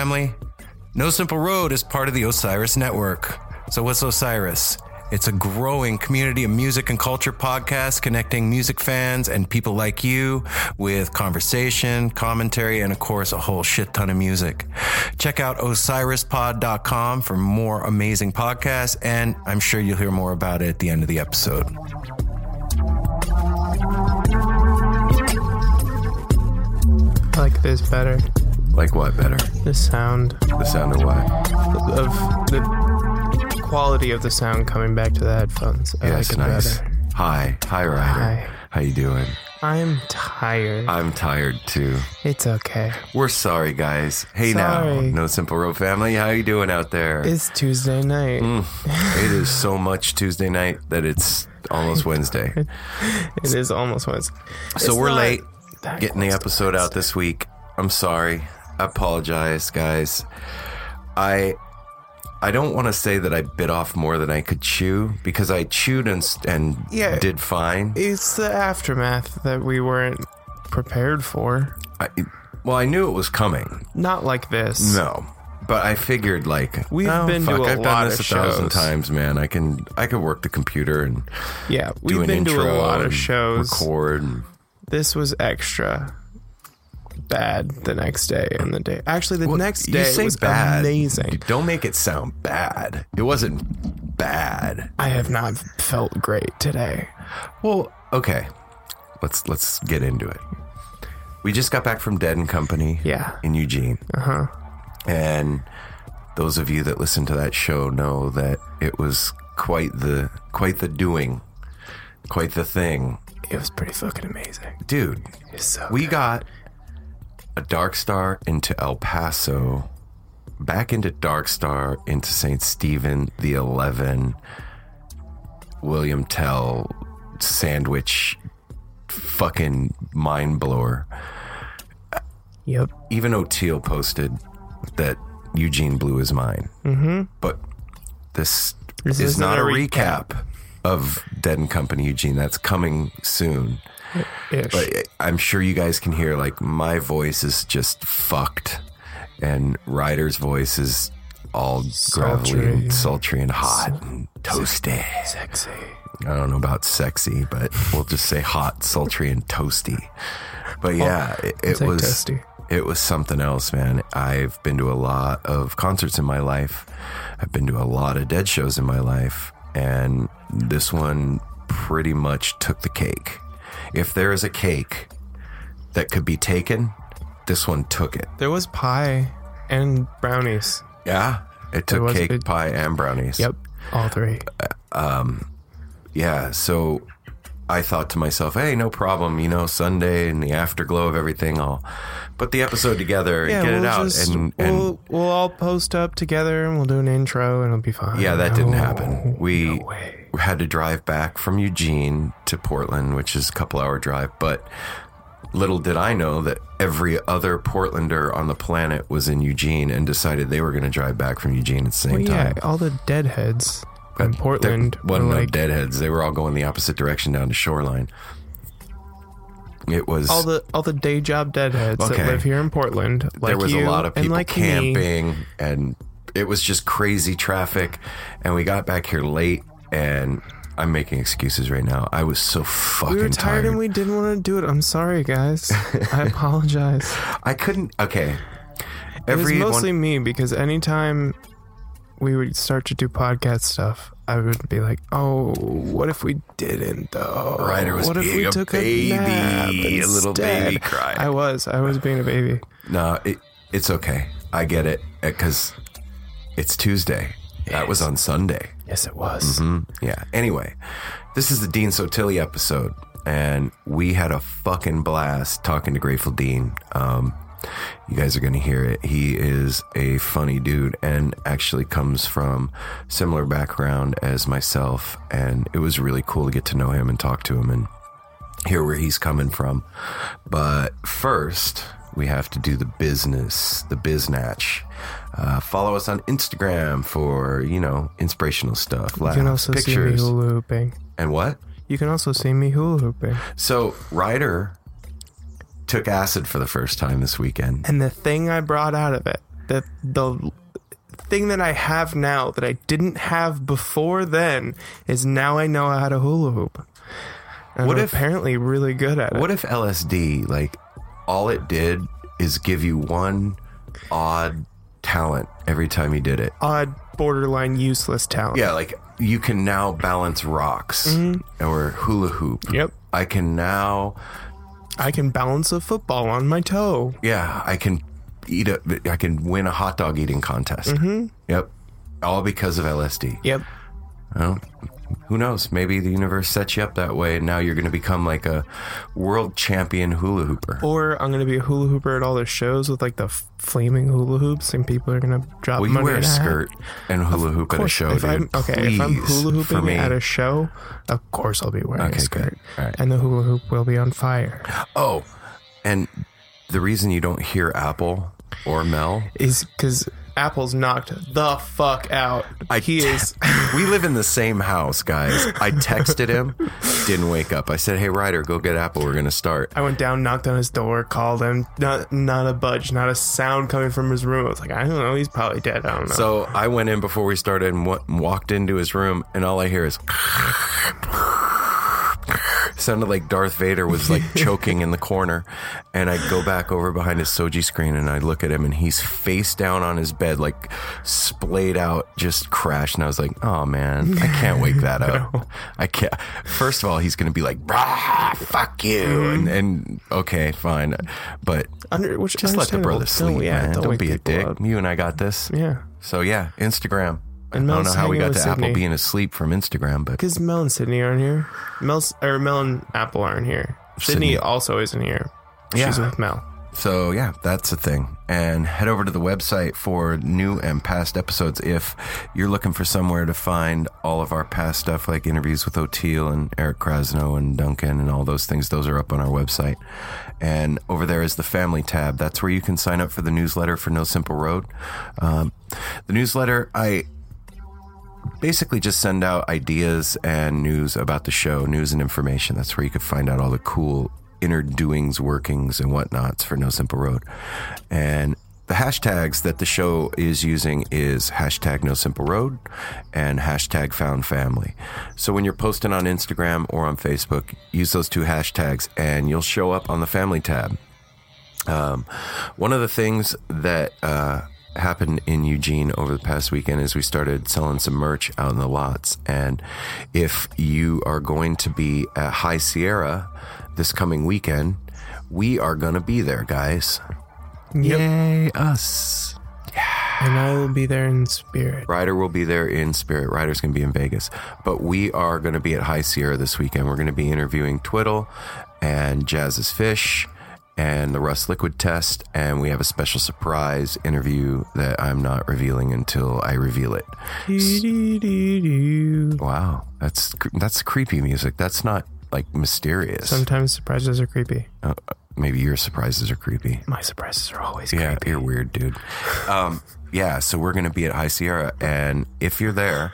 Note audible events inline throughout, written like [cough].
Family. No Simple Road is part of the Osiris Network. So, what's Osiris? It's a growing community of music and culture podcasts connecting music fans and people like you with conversation, commentary, and of course, a whole shit ton of music. Check out osirispod.com for more amazing podcasts, and I'm sure you'll hear more about it at the end of the episode. I like this better. Like what better? The sound The sound of what? of the quality of the sound coming back to the headphones. I Yes, like it nice. better. Hi, hi, Ryder. Hi. How you doing? I'm tired. I'm tired too. it's okay. We're sorry, guys. Hey now, No Simple Road family. How you doing out there? It's Tuesday night. Mm, [laughs] it is so much Tuesday night that it's almost Wednesday. [laughs] It is almost Wednesday. So It's we're late getting the episode out this week. I'm sorry. I apologize, guys. I I don't want to say that I bit off more than I could chew because I chewed and and Yeah. did fine. It's the aftermath that we weren't prepared for. I, Well, I knew it was coming. Not like this. No, but I figured like We've oh, been to fuck, a I've lot done this of a thousand shows. times, man. I can I could work the computer and Yeah, do we've an been to intro a lot of shows. record. And, This was extra bad the next day and the day. Actually, the Well, next day was bad. amazing. Don't make it sound bad. It wasn't bad. I have not felt great today. Well, okay. Let's let's get into it. We just got back from Dead and Company Yeah. in Eugene. Uh huh. And those of you that listen to that show know that it was quite the quite the doing, quite the thing. It was pretty fucking amazing. Dude, so we good. got a Dark Star into El Paso, back into Dark Star into St. Stephen, the 11, William Tell, sandwich, fucking mind blower. Yep. Even Oteil posted that Eugene blew his mind. Mm-hmm. But this, This is isn't a a recap of Dead and Company Eugene. That's coming soon. Ish. But I'm sure you guys can hear like my voice is just fucked, and Ryder's voice is all gravelly and sultry and hot and toasty. Sexy. I don't know about sexy, but we'll just say hot, sultry, and toasty. But yeah, it, it was toasty. it was something else, man. I've been to a lot of concerts in my life. I've been to a lot of dead shows in my life, and this one pretty much took the cake. If there is a cake that could be taken, this one took it. There was pie and brownies. Yeah, it took cake, pie, and brownies. Yep. All three. Um, yeah, so I thought to myself, hey, no problem. You know, Sunday and the afterglow of everything, I'll put the episode together and Yeah, get we'll it out. just and and we'll we'll all post up together and we'll do an intro and it'll be fine. yeah, that didn't happen. We no way. Had to drive back from Eugene to Portland, which is a couple hour drive. But little did I know that every other Portlander on the planet was in Eugene and decided they were going to drive back from Eugene at the same Well, yeah, time. all the deadheads uh, in Portland there were wasn't no like deadheads. They were all going the opposite direction down to Shoreline. It was all the all the day job deadheads Okay. that live here in Portland. Like there was a lot of and people like me. camping and it was just crazy traffic and we got back here late and I'm making excuses right now. I was so fucking We were tired, and we didn't want to do it. I'm sorry, guys. I [laughs] apologize. I couldn't okay. It was Every mostly me because anytime we would start to do podcast stuff, I would be like, "Oh, what if we didn't though? Ryder was what if we a took baby, a, nap a little baby cry. I was, I was being a baby. No, it, it's okay. I get it because it's Tuesday. That was on Sunday. Yes, it was. Mm, yeah. Anyway, this is the Dean Sottile episode, and we had a fucking blast talking to Grateful Dean. Um, you guys are going to hear it. He is a funny dude and actually comes from similar background as myself, and it was really cool to get to know him and talk to him and hear where he's coming from. But first, we have to do the business, the biznatch. Uh, follow us on Instagram for you know inspirational stuff, You can also see me pictures, hula hooping. and what. You can also see me hula hooping. So Ryder took acid for the first time this weekend. And the thing I brought out of it, the the thing that I have now that I didn't have before then, is now I know how to hula hoop. And What I'm if- apparently really good at it? What if LSD, like, all it did is give you one odd talent every time you did it? Odd, borderline useless talent. Yeah, like you can now balance rocks or hula hoop. Yep. I can now, I can balance a football on my toe. yeah, I can eat a, I can win a hot dog eating contest. Mm-hmm. Yep. All because of LSD. Yep. Well, who knows? Maybe the universe sets you up that way, and now you're going to become like a world champion hula hooper. Or I'm gonna be a hula hooper at all the shows with like the flaming hula hoops, and people are gonna drop Will you wear a skirt and hula hoop at a show, if dude? I'm, okay, if I'm hula hooping at a show, of course I'll be wearing Okay, a skirt, right. and the hula hoop will be on fire. Oh, and the reason you don't hear Apple or Mel Is because Apple's knocked the fuck out. I he is [laughs] we live in the same house, guys. I texted him, didn't wake up. I said, "Hey, Ryder, go get Apple. We're gonna start." I went down, knocked on his door, called him. Not not a budge, not a sound coming from his room. I was like, I don't know. He's probably dead. I don't know. So I went in before we started and wa- walked into his room, and all I hear is. Sounded like Darth Vader was like [laughs] choking in the corner. And I go back over behind his shoji screen and I look at him and he's face down on his bed, like splayed out, just crashed. And I was like, oh man, I can't wake [laughs] that up. I can't. First of all, he's going to be like, brah, fuck you. Mm-hmm. And, and okay, fine. But Under, which just let the brother Don't- sleep, yeah, man. Don't, wake be a dick. up. You and I got this. Yeah, So yeah, Instagram. And I don't know how we got to Apple being asleep from Instagram, but because Mel and Sydney aren't here. Mel's or Mel and Apple aren't here. Sydney, Sydney. also isn't here. Yeah. She's with Mel. so yeah, that's a thing. And head over to the website for new and past episodes if you're looking for somewhere to find all of our past stuff, like interviews with Oteil and Eric Krasno and Duncan and all those things. Those are up on our website. And over there is the family tab. That's where you can sign up for the newsletter for No Simple Road. Um, the newsletter, I basically just send out ideas and news about the show, news and information. That's where you can find out all the cool inner doings, workings, and whatnots for No Simple Road. And the hashtags that the show is using is hashtag No Simple Road and hashtag Found Family. So when you're posting on Instagram or on Facebook, use those two hashtags and you'll show up on the family tab. Um, one of the things that uh, happened in Eugene over the past weekend is we started selling some merch out in the lots. And if you are going to be at High Sierra this coming weekend, we are going to be there, guys. Yay, us. And I will be there in spirit. Ryder will be there in spirit. Ryder's going to be in Vegas. But we are going to be at High Sierra this weekend. We're going to be interviewing Twiddle and Jazz Is Phish and the Russ Liquid Test. And we have a special surprise interview that I'm not revealing until I reveal it. Wow. That's, that's creepy music. That's not like mysterious. Sometimes surprises are creepy. Uh, maybe your surprises are creepy. My surprises are always Yeah, creepy. you're weird, dude. Um, yeah, so we're going to be at High Sierra, and if you're there,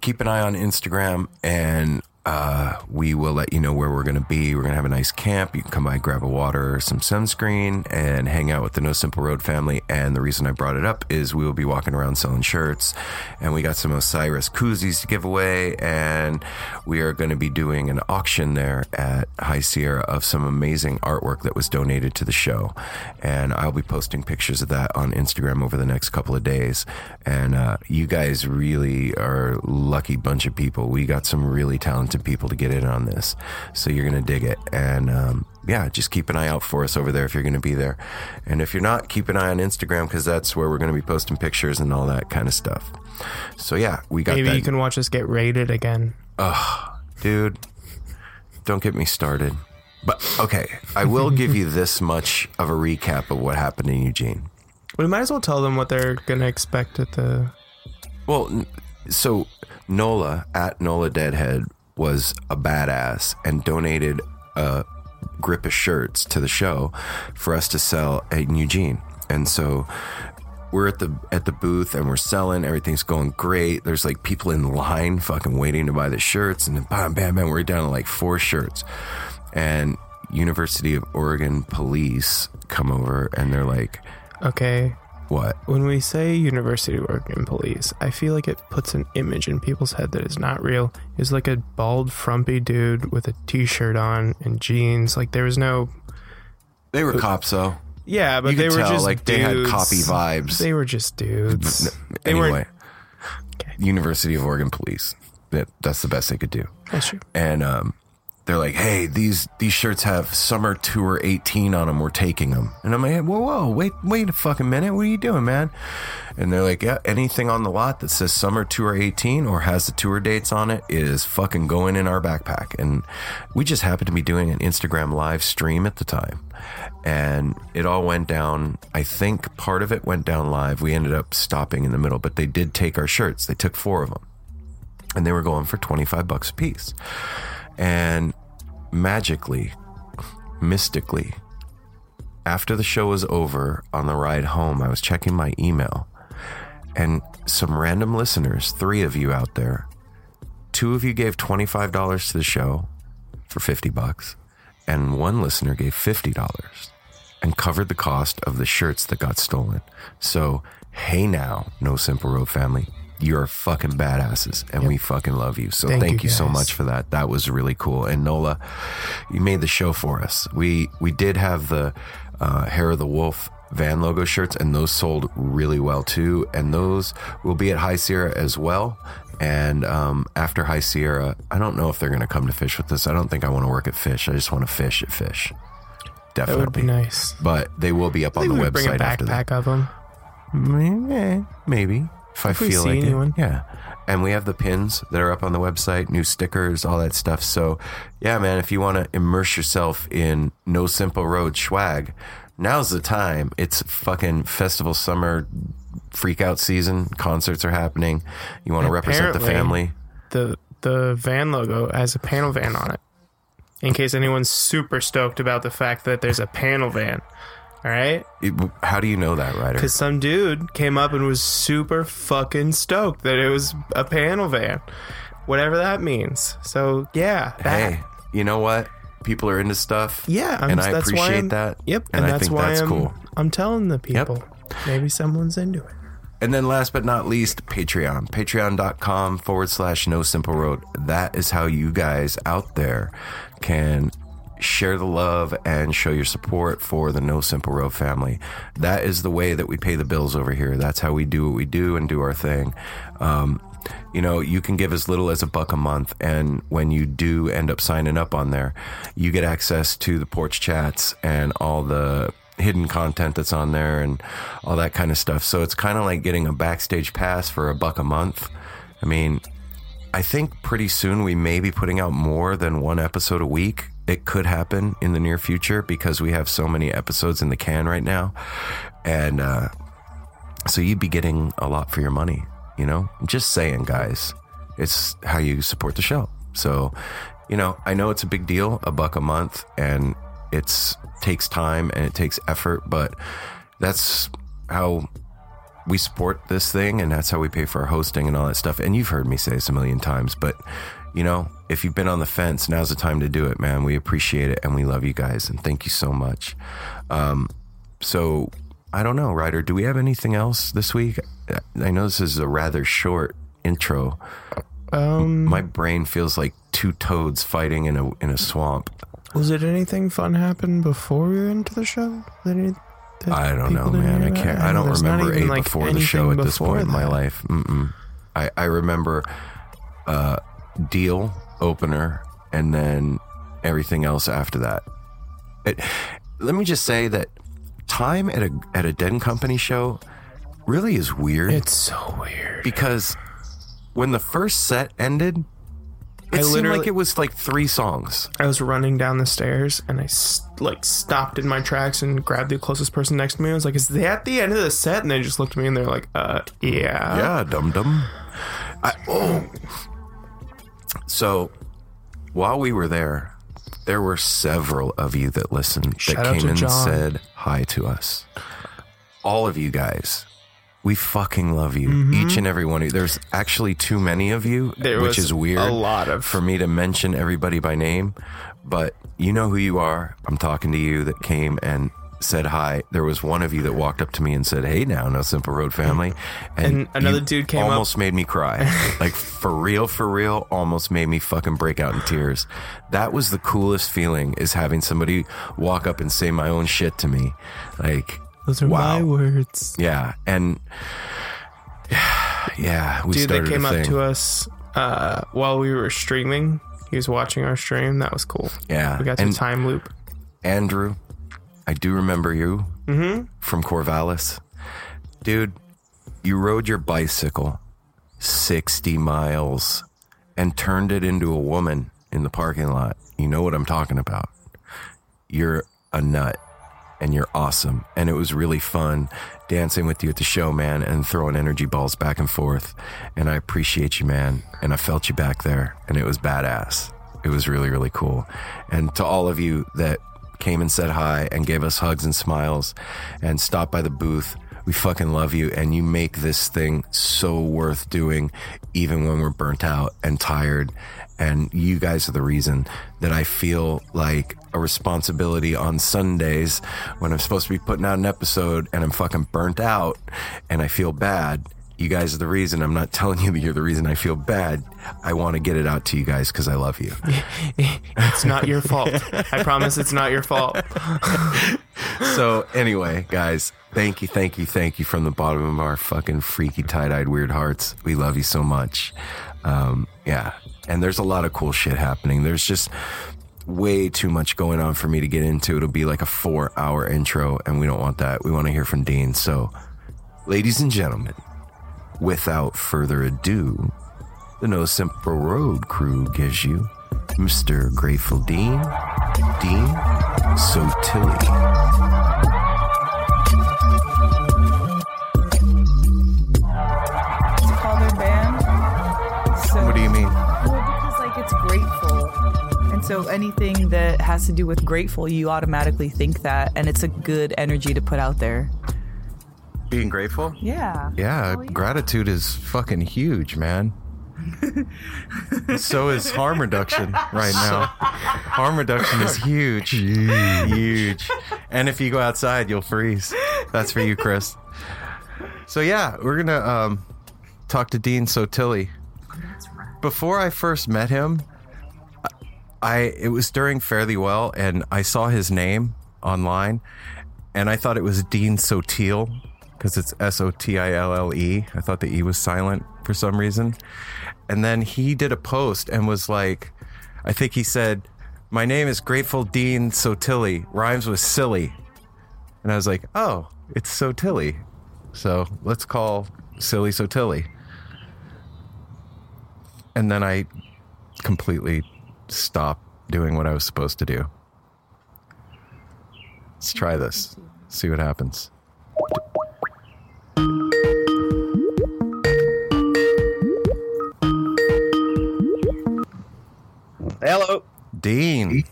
keep an eye on Instagram, and uh, we will let you know where we're going to be. We're going to have a nice camp. You can come by, grab a water, some sunscreen, and hang out with the No Simple Road family. And the reason I brought it up is we will be walking around selling shirts, and we got some Osiris koozies to give away, and we are going to be doing an auction there at High Sierra of some amazing artwork that was donated to the show. And I'll be posting pictures of that on Instagram over the next couple of days. And uh, you guys really are lucky bunch of people. We got some really talented people to get in on this. So you're going to dig it. And um, yeah, just keep an eye out for us over there if you're going to be there. And if you're not, keep an eye on Instagram because that's where we're going to be posting pictures and all that kind of stuff. So yeah, we got Maybe that you can watch us get raided again. dude don't get me started but okay i will [laughs] give you this much of a recap of what happened in eugene We might as well tell them what they're gonna expect at the. well so nola at nola deadhead was a badass and donated a grip of shirts to the show for us to sell in eugene and so we're at the at the booth and we're selling. Everything's going great. There's like people in line, fucking waiting to buy the shirts, and then bam, bam, bam. We're down to like four shirts, and University of Oregon police come over and they're like, Okay, "What? when we say University of Oregon Police, I feel like it puts an image in people's head that is not real. It's like a bald, frumpy dude with a t-shirt on and jeans. Like there was no. They were cops, though. Yeah, but You they could were tell, just like, they had dudes. copy vibes. They were just dudes. They anyway, weren't- University of Oregon police. That that's the best they could do. That's true. and um, they're like, "Hey, these these shirts have summer tour 18 on them. We're taking them." And I'm like, "Whoa, whoa, wait, wait a fucking minute. What are you doing, man?" And they're like, "Yeah, anything on the lot that says summer tour 18 or has the tour dates on it is fucking going in our backpack." And we just happened to be doing an Instagram live stream at the time. And it all went down. I think part of it went down live. We ended up stopping in the middle, but they did take our shirts. They took four of them and they were going for 25 bucks a piece. And magically, mystically, after the show was over on the ride home, I was checking my email and some random listeners, three of you out there, two of you gave $25 to the show for 50 bucks, and one listener gave $50 and covered the cost of the shirts that got stolen. So, hey now, No Simple Road family, you're fucking badasses and we fucking love you. So Thank thank, you, you, so much for that. That was really cool. And Nola, you made the show for us. We we did have the uh, Hair of the Wolf van logo shirts and those sold really well too. And those will be at High Sierra as well. And um, after High Sierra, I don't know if they're going to come to Phish with us. I don't think I want to work at Phish. I just want to fish at Phish. That Definitely. would be nice. But they will be up on the we bring a website after that. of them. Maybe if I we feel see like anyone. it. Yeah, and we have the pins that are up on the website, new stickers, all that stuff. So, yeah, man, if you want to immerse yourself in No Simple Road swag, now's the time. It's fucking festival summer freak out season. Concerts are happening. You want to represent the family. The the van logo has a panel van on it. In case anyone's super stoked about the fact that there's a panel van. All right? It- how do you know that, Ryder? Because some dude came up and was super fucking stoked that it was a panel van. Whatever that means. So, yeah. That, Hey, you know what? People are into stuff. Yeah, I'm, and I appreciate that. Yep, and, and, I that's think why that's I'm, cool. I'm telling the people. Maybe someone's into it. And then last but not least, Patreon. Patreon.com forward slash no simple road. That is how you guys out there can share the love and show your support for the No Simple Road family. That is the way that we pay the bills over here. That's how we do what we do and do our thing. Um, you know, you can give as little as a buck a month. And when you do end up signing up on there, you get access to the porch chats and all the hidden content that's on there and all that kind of stuff. So it's kind of like getting a backstage pass for a buck a month. I mean, I think pretty soon we may be putting out more than one episode a week. It could happen in the near future because we have so many episodes in the can right now. And uh, so you'd be getting a lot for your money, you know? Just saying, guys. It's how you support the show. So, you know, I know it's a big deal, a buck a month, and it's takes time and it takes effort, but that's how we support this thing and that's how we pay for our hosting and all that stuff. And you've heard me say this a million times, but you know, if you've been on the fence, now's the time to do it, man. We appreciate it and we love you guys and thank you so much. Um, so I don't know, Ryder, do we have anything else this week? I know this is a rather short intro. Um, My brain feels like two toads fighting in a in a swamp. was it anything fun happen before we went into the show? That that I don't know, man. I can't. I don't remember a like, before the show at this point before in my life. Mm-mm. I I remember uh, deal opener and then everything else after that. It, let me just say that time at a at a and Company show really is weird It's so weird. because when the first set ended, it I seemed like it was like three songs. I was running down the stairs and I like stopped in my tracks and grabbed the closest person next to me. I was like, "Is that the end of the set?" And they just looked at me and they're like, "Uh, yeah." Yeah, dum dum. I oh. So, while we were there, there were several of you that listened Shout that came and John. said hi to us. All of you guys, we fucking love you. Each and every one of you. There's actually too many of you, Mm-hmm. There which is weird. a lot of- for me to mention everybody by name, but you know who you are. I'm talking to you that came and said hi. There was one of you that walked up to me and said, "Hey, now, no simple road family," And another dude came up- almost made me cry. [laughs] like for real, for real, almost made me fucking break out in tears. That was the coolest feeling is having somebody walk up and say my own shit to me. Like Those are wow. my words. Yeah, and [sighs] yeah, we Dude that started came up to us uh, while we were streaming. He was watching our stream. That was cool. Yeah, We got to and time loop. Andrew, I do remember you mm-hmm. from Corvallis. Dude, you rode your bicycle 60 miles and turned it into a woman in the parking lot. You know what I'm talking about. You're a nut and you're awesome. And it was really fun dancing with you at the show, man, and throwing energy balls back and forth. And I appreciate you, man. And I felt you back there, and it was badass. It was really, really cool. And to all of you that came and said hi and gave us hugs and smiles and stopped by the booth, We fucking love you, and you make this thing so worth doing, even when we're burnt out and tired. And you guys are the reason that I feel like a responsibility on Sundays when I'm supposed to be putting out an episode and I'm fucking burnt out and I feel bad. You guys are the reason. I'm not telling you that you're the reason I feel bad. I want to get it out to you guys because I love you. [laughs] It's not your fault. I promise it's not your fault. [laughs] so anyway, guys, thank you, thank you, thank you from the bottom of our fucking freaky tie-dyed weird hearts. We love you so much. Um, yeah, and there's a lot of cool shit happening. There's just way too much going on for me to get into. It'll be like a four-hour intro, and we don't want that. We want to hear from Dean. So, ladies and gentlemen, without further ado, the No Simple Road crew gives you Mr. Grateful Dean, Dean Sottile. to call their band. So, What do you mean? Well, because like it's grateful, and so anything that has to do with grateful, you automatically think that, and it's a good energy to put out there. Being grateful? Yeah. Yeah, Oh, yeah. gratitude is fucking huge, man. so is harm reduction right now. Harm reduction is huge. Huge. And if you go outside, you'll freeze. That's for you, Chris. So yeah, we're gonna um, talk to Dean Sottile. Before I first met him, I it was during Fare Thee Well, and I saw his name online, and I thought it was Dean Sotil because it's S O T I L L E. I thought the E was silent for some reason. And then he did a post and was like, I think he said, My name is Grateful Dean Sottile, rhymes with silly. And I was like, Oh, it's Sottile. So let's call Silly Sottile. And then I completely stopped doing what I was supposed to do. Let's try this, see what happens. Hello, Dean.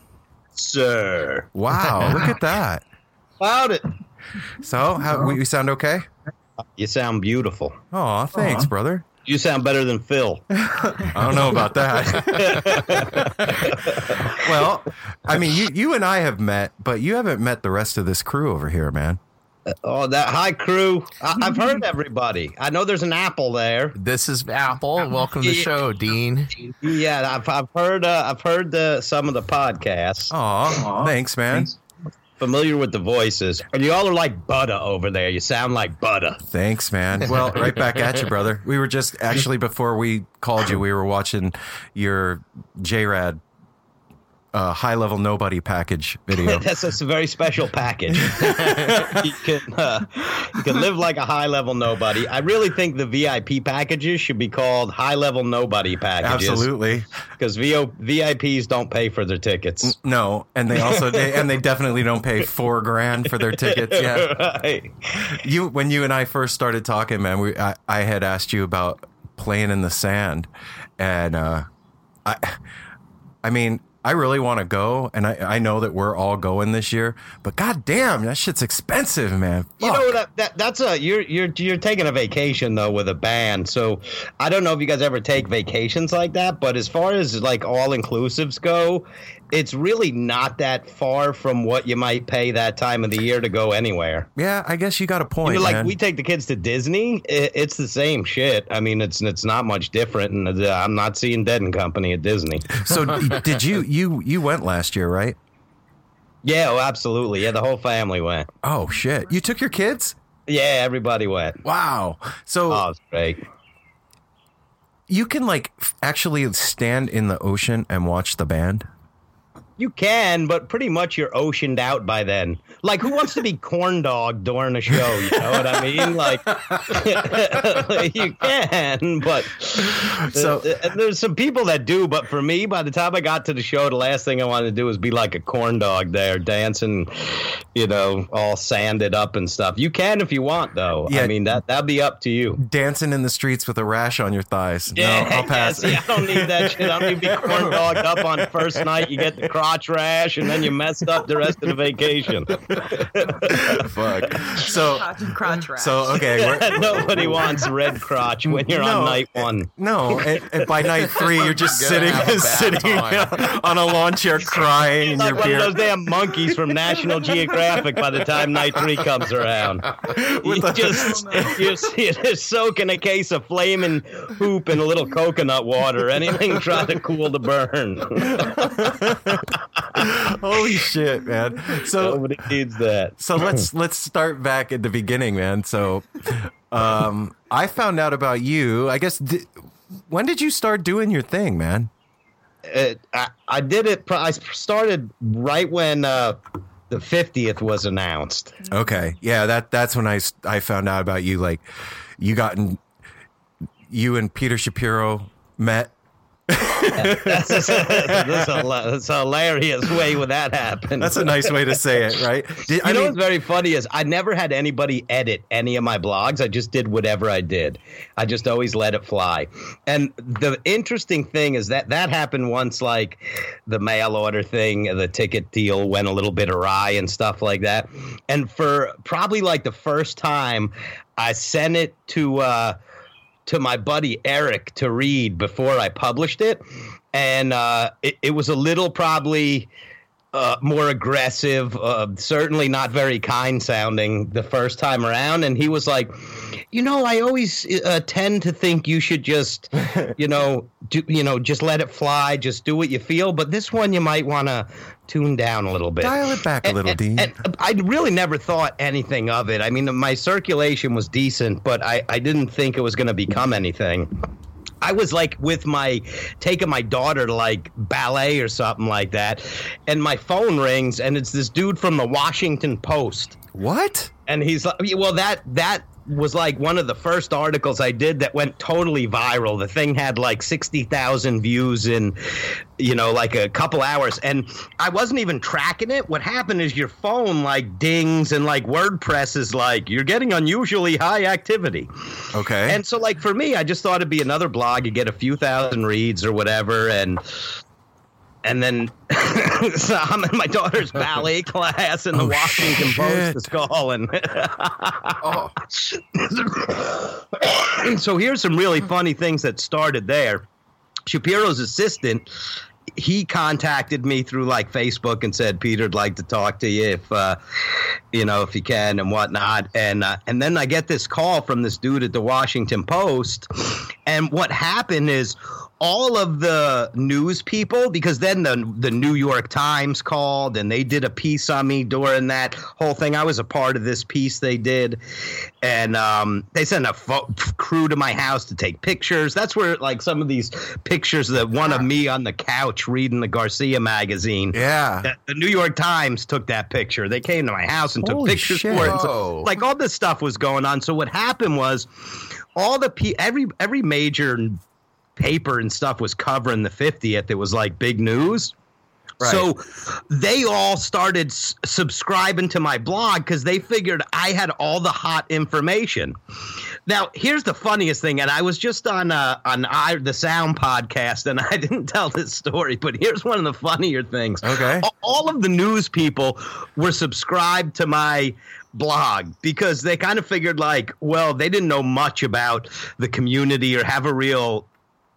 sir. Wow, look at that. Found it. So, how we, we sound okay? You sound beautiful. Oh, thanks, brother. You sound better than Phil. [laughs] I don't know about that. [laughs] well, I mean, you you and I have met, but you haven't met the rest of this crew over here, man. Oh, that hi crew. I- I've [laughs] heard everybody. I know there's an apple there. This is Apple. Welcome to the show, Dean. Yeah, I've, I've heard. Uh, I've heard uh, some of the podcasts. Aw, thanks, man. Familiar with the voices. And you all are like butter over there. You sound like butter. Thanks, man. [laughs] Well, right back at you, brother. We were just actually before we called you, we were watching your JRAD uh, high level nobody package video. [laughs] That's just a very special package. [laughs] you can uh, you can live like a high level nobody. I really think the VIP packages should be called high level nobody packages. Absolutely. because VO, VIPs don't pay for their tickets. No, and they also they, and they definitely don't pay four grand for their tickets. Yeah. [laughs] Right. you when you and I first started talking, man, we I, I had asked you about playing in the sand, and uh, I, I mean, I really want to go, and I I know that we're all going this year, but god damn, that shit's expensive, man. You know that, that that's a you're you're you're taking a vacation though with a band. So I don't know if you guys ever take vacations like that, but as far as like all inclusives go, it's really not that far from what you might pay that time of the year to go anywhere. yeah, I guess you got a point, You know, like man. we take the kids to Disney, i it's the same shit. I mean, it's it's not much different, and uh, I'm not seeing Dead and Company at Disney. so [laughs] did you you you you went last year, right? Yeah, oh, absolutely. Yeah, the whole family went. Oh shit, you took your kids? Yeah, everybody went. Wow. So Oh, it's great. you can like f- actually stand in the ocean and watch the band. You can, but pretty much you're oceaned out by then. Like, who wants to be corn dog during a show? You know what I mean? Like, [laughs] you can, but So- uh, uh, there's some people that do. But for me, by the time I got to the show, the last thing I wanted to do was be like a corn dog there, dancing, you know, all sanded up and stuff. You can if you want, though. Yeah. I mean, that that'd be up to you. Dancing in the streets with a rash on your thighs. Yeah, no, I'll [laughs] pass. yeah, see, I don't need that shit. I don't need to be corn dogged up on first night. You get the crotch [laughs] crotch rash, and then you messed up the rest of the vacation. [laughs] Fuck. So Crotch, crotch rash. so okay. [laughs] Nobody wants red crotch when you're No. on night eh, one. no, and, and by night [laughs] three, you're just You're sitting gonna have a bad sitting on a lawn chair crying in Like your one of those damn monkeys from National Geographic by the time night three comes around. You With the- just you're, you're just soaking a case of flaming hoop in a little coconut water. Anything trying to cool the burn. [laughs] Holy shit, man! So Nobody needs that. so let's [laughs] let's start back at the beginning, man. So, um, I found out about you. I guess di- when did you start doing your thing, man? It, I, I did it. pro- I started right when uh, the 50th was announced. Okay, yeah that that's when I s- I found out about you. Like, you got in, you and Peter Shapiro met. That's, that's, a, that's a hilarious way when that happened. That's a nice way to say it, right? Did, [laughs] You know what's very funny is I never had anybody edit any of my blogs. I just did whatever I did. I just always let it fly. And the interesting thing is that that happened once, like the mail order thing, the ticket deal went a little bit awry and stuff like that. And for probably like the first time, I sent it to. Uh, to my buddy Eric to read before I published it, and uh, it, it was a little probably uh, more aggressive, uh, certainly not very kind sounding the first time around. And he was like, "You know, I always uh, tend to think you should just, [laughs] you know, do, you know, just let it fly, just do what you feel. But this one, you might want to tune down a little bit." dial it back a little, Dean. And I really never thought anything of it. I mean, my circulation was decent, but I, I didn't think it was going to become anything. I was like with my taking my daughter to like ballet or something like that, and my phone rings, and it's this dude from the Washington Post what? and he's like, well, that that was like one of the first articles I did that went totally viral. The thing had like sixty thousand views in, you know, like a couple hours, and I wasn't even tracking it. What happened is your phone like dings and like WordPress is like you're getting unusually high activity. Okay. And so, like for me, I just thought it'd be another blog. You get a few thousand reads or whatever, and and then [laughs] so I'm in my daughter's ballet class, and the Oh, Washington shit. Post is calling. so here's some really funny things that started there. Shapiro's assistant, he contacted me through like Facebook and said, "Peter'd like to talk to you if, uh, you know, if you can and whatnot." And uh, and then I get this call from this dude at the Washington Post, and what happened is all of the news people because then the the New York Times called and they did a piece on me during that whole thing. I was a part of this piece they did, and um, they sent a fo- crew to my house to take pictures. That's where like some of these pictures that one of me on the couch reading the Garcia magazine. yeah. The, the New York Times took that picture. They came to my house and took pictures shit. for it. So- like all this stuff was going on. So what happened was, all the pe- every every major paper and stuff was covering the 50th. It was like big news. Right. So they all started s- subscribing to my blog because they figured I had all the hot information. Now, here's the funniest thing, and I was just on uh, on I, the Sound podcast, and [laughs] I didn't tell this story, but here's one of the funnier things. Okay. All of the news people were subscribed to my blog because they kind of figured like, well, they didn't know much about the community or have a real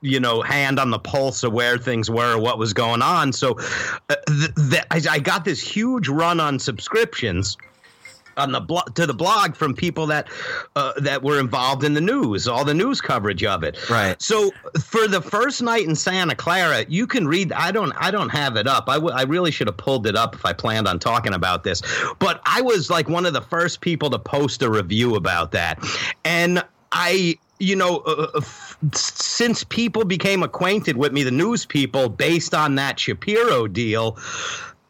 you know hand on the pulse of where things were what was going on so uh, th- th- I, I got this huge run on subscriptions on the blog to the blog from people that uh, that were involved in the news all the news coverage of it Right. so for the first night in Santa Clara, you can read. I don't. I don't have it up. I, w- I really should have pulled it up if I planned on talking about this. But I was like one of the first people to post a review about that, and I. You know, uh, uh, f- since people became acquainted with me, the news people, based on that Shapiro deal,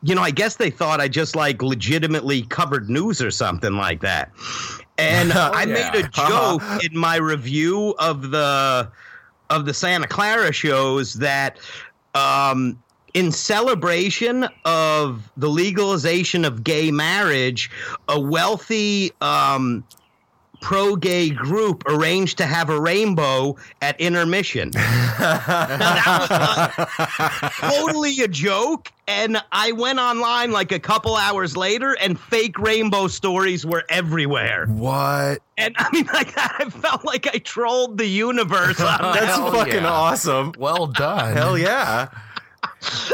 you know, I guess they thought I just like legitimately covered news or something like that. And uh, [laughs] I made a [laughs] joke in my review of the of the Santa Clara shows that um, in celebration of the legalization of gay marriage, a wealthy um, pro gay group arranged to have a rainbow at intermission. [laughs] that was totally a joke. And I went online like a couple hours later, and fake rainbow stories were everywhere. What? And I mean, like, [laughs] I felt like I trolled the universe. on. That's Hell fucking yeah. awesome. Well done. Hell yeah.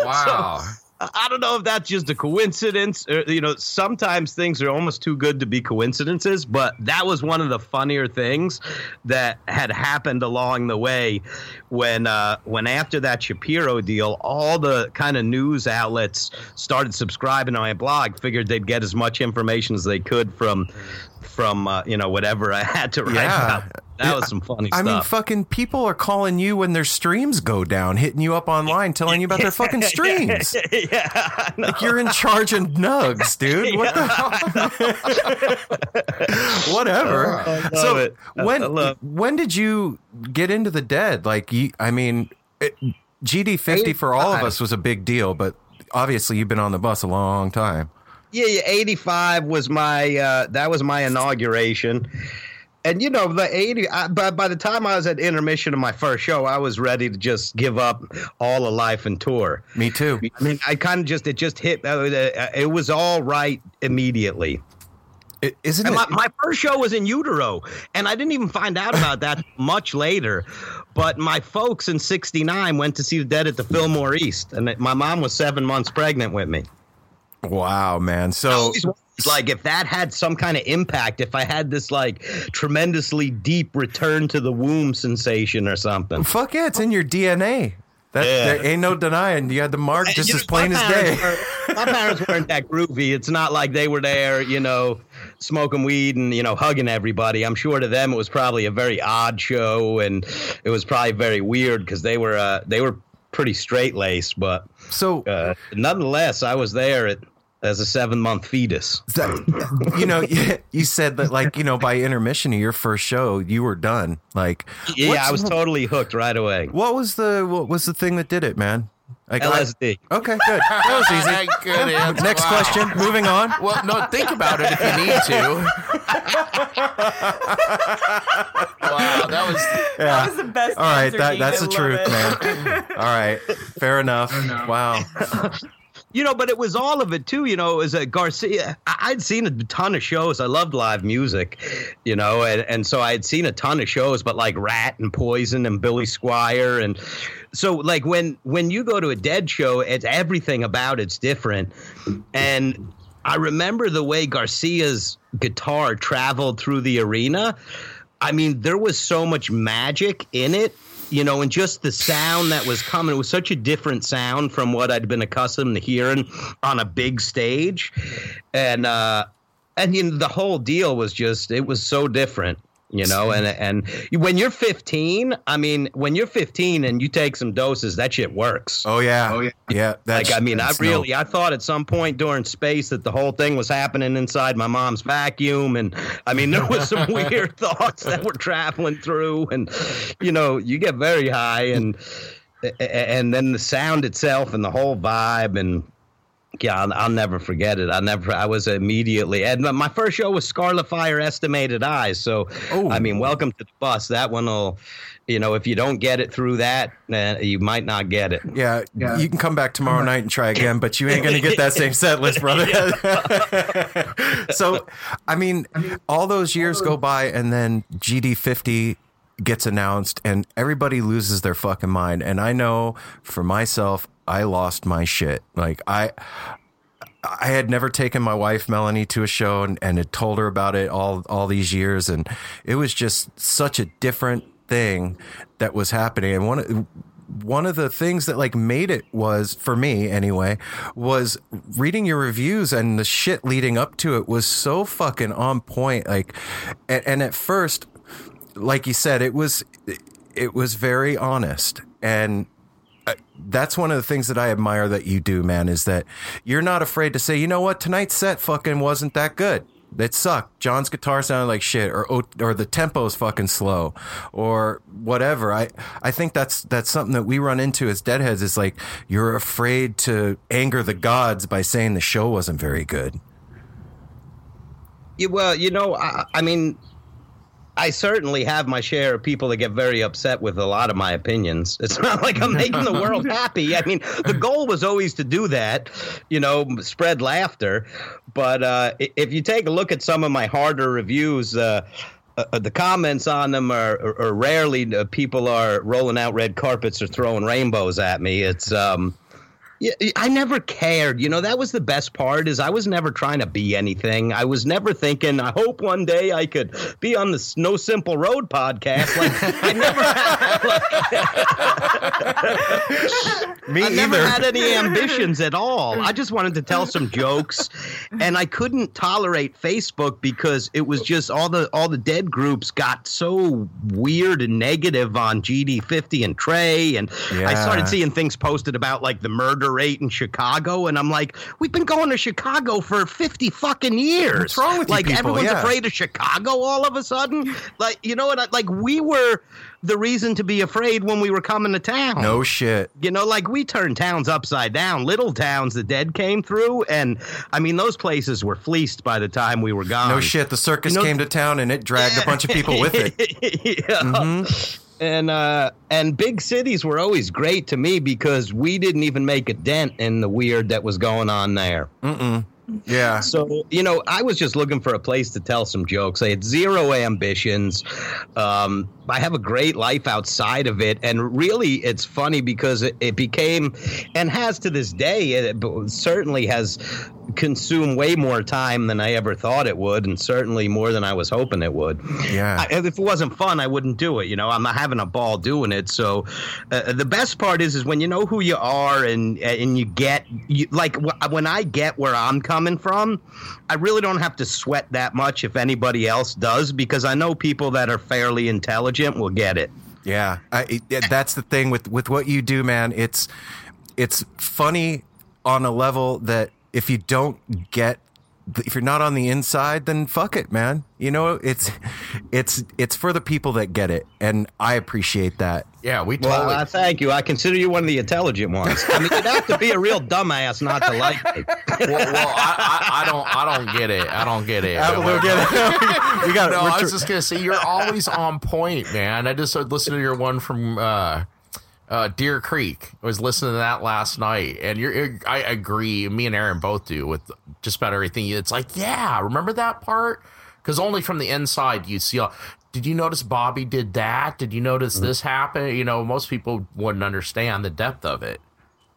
Wow. [laughs] I don't know if that's just a coincidence. Or, you know, sometimes things are almost too good to be coincidences, but that was one of the funnier things that had happened along the way when uh, when after that Shapiro deal, all the kind of news outlets started subscribing to my blog, figured they'd get as much information as they could from from uh, you know whatever I had to write Yeah. about. That was some funny stuff. I stuff. mean, fucking people are calling you when their streams go down, hitting you up online, telling you about their fucking [laughs] streams. [laughs] yeah, I know. Like you're in charge of nugs, dude. What the [laughs] hell? Whatever. I love so it. When I love- when did you get into the dead? Like you, I mean, it, GD fifty for all of us was a big deal, but obviously you've been on the bus a long time. Yeah, yeah. Eighty five was my uh, that was my inauguration, and you know the eighty. I, but by the time I was at intermission of my first show, I was ready to just give up all of life and tour. Me too. I mean, I kind of just it just hit. Uh, uh, it was all right immediately. Isn't And it? my, my first show was in utero, and I didn't even find out about that [laughs] much later. But my folks in '69 went to see the Dead at the Fillmore East, and my mom was seven months pregnant with me. wow, man. So like if that had some kind of impact if i had this like tremendously deep return to the womb sensation or something fuck yeah, it's in your DNA. That Yeah. there ain't no denying. You had the mark just You as plain as day. were- my parents weren't that groovy it's not like they were there you know smoking weed and you know hugging everybody i'm sure to them it was probably a very odd show and it was probably very weird because they were uh, they were pretty straight laced but So uh, nonetheless i was there at as a seven month fetus that, you know, [laughs] you, you said that like you know by intermission of your first show, you were done. Like, yeah i was totally hooked right away What was the what was the thing that did it, man? Like, I- lsd okay, good. That was easy. Good answer. Next Wow. question. Moving on. Well, no, think about it if you need to. [laughs] wow, that was Yeah. was the best All right, that that's the truth, it. man. All right, fair enough. Wow. You know, but it was all of it too. You know, it was a Garcia. I'd seen a ton of shows. I loved live music, you know, and, and so I had seen a ton of shows, but like Ratt and Poison and Billy Squier, and so like when when you go to a Dead show, it's everything about it's different, and I remember the way Garcia's guitar traveled through the arena. I mean, there was so much magic in it, you know, and just the sound that was coming. It was such a different sound from what I'd been accustomed to hearing on a big stage, and uh, and you know, the whole deal was just it was so different. You know, and and when you're 15, I mean, when you're 15 and you take some doses, that shit works. Oh yeah. Oh yeah. Yeah. That's, Like I mean, I that's no- really, I thought at some point during space that the whole thing was happening inside my mom's vacuum, and I mean, there was some [laughs] weird thoughts that were traveling through, and you know, you get very high, and and then the sound itself and the whole vibe, and yeah, I'll, I'll never forget it. I never, I was immediately, and my first show was Scarlet Fire Estimated Eyes, so Oh. I mean, welcome to the bus. That one will. You know, if you don't get it through that, uh, you might not get it. Yeah, you can come back tomorrow night and try again, but you ain't gonna get that same set list, brother. [laughs] [laughs] so, I mean, all those years go by, and then GD fifty gets announced, and everybody loses their fucking mind. And I know for myself, I lost my shit. Like I. I had never taken my wife Melanie to a show and, and had told her about it all all these years, and it was just such a different thing that was happening. And one one of the things that like made it was for me anyway was reading your reviews and the shit leading up to it was so fucking on point. Like, and, and at first, like you said, it was it was very honest and that's one of the things that I admire that you do, man, is that you're not afraid to say, you know what, tonight's set fucking wasn't that good. It sucked. John's guitar sounded like shit, or oh, or the tempo's fucking slow, or whatever. I I think that's that's something that we run into as deadheads. Is like you're afraid to anger the gods by saying the show wasn't very good. Yeah, well, you know, I, I mean, I certainly have my share of people that get very upset with a lot of my opinions. It's [laughs] not like I'm making the world [laughs] happy. I mean, the goal was always to do that, you know, spread laughter. But uh, if you take a look at some of my harder reviews, uh, uh, the comments on them are, are, are rarely uh, people are rolling out red carpets or throwing rainbows at me. It's um, yeah, I never cared. You know, that was the best part is I was never trying to be anything. I was never thinking, I hope one day I could be on the No Simple Road podcast. Like I never had, [laughs] Me I never had any ambitions at all. I just wanted to tell some jokes, and I couldn't tolerate Facebook because it was just all the all the dead groups got so weird and negative on GD50 and Trey, and I started seeing things posted about like the murder rate in Chicago, and I'm like, we've been going to Chicago for 50 fucking years. What's wrong with you like people? everyone's Yeah. afraid of Chicago all of a sudden. Like you know what? Like we were the reason to be afraid when we were coming to town. No shit. You know, like we turned towns upside down. Little towns the dead came through, and I mean those places were fleeced by the time we were gone. No shit. The circus You know- came to town and it dragged a bunch of people with it. [laughs] yeah. Mm-hmm. And uh, and big cities were always great to me because we didn't even make a dent in the weird that was going on there. Yeah. So, you know, I was just looking for a place to tell some jokes. I had zero ambitions. Um, I have a great life outside of it. And really, it's funny because it, it became, and has to this day, it certainly has consumed way more time than I ever thought it would, and certainly more than I was hoping it would. Yeah. I, if it wasn't fun, I wouldn't do it. You know, I'm not having a ball doing it. So, uh, the best part is, is when you know who you are and and you get you, like wh- when I get where I'm coming from, I really don't have to sweat that much if anybody else does because I know people that are fairly intelligent will get it. Yeah, I, it- that's the thing with with what you do, man. It's it's funny on a level that if you don't get if you're not on the inside, then fuck it, man. You know, it's it's it's for the people that get it, and I appreciate that. Yeah, we Well, totally. uh, thank you. I consider you one of the intelligent ones. I mean, you'd have to be a real dumbass not to like me. well, well I, I, I don't. I don't get it. I don't get it. Uh, we'll get it. [laughs] we got no, we're I was just gonna say you're always on point, man. I just listened to your one from uh, uh, Deer Creek. I was listening to that last night, and you're. I agree. Me and Aaron both do with just about everything. It's like, yeah, remember that part? Because only from the inside you see. All, did you notice Bobby did that? Did you notice this happen? You know, most people wouldn't understand the depth of it.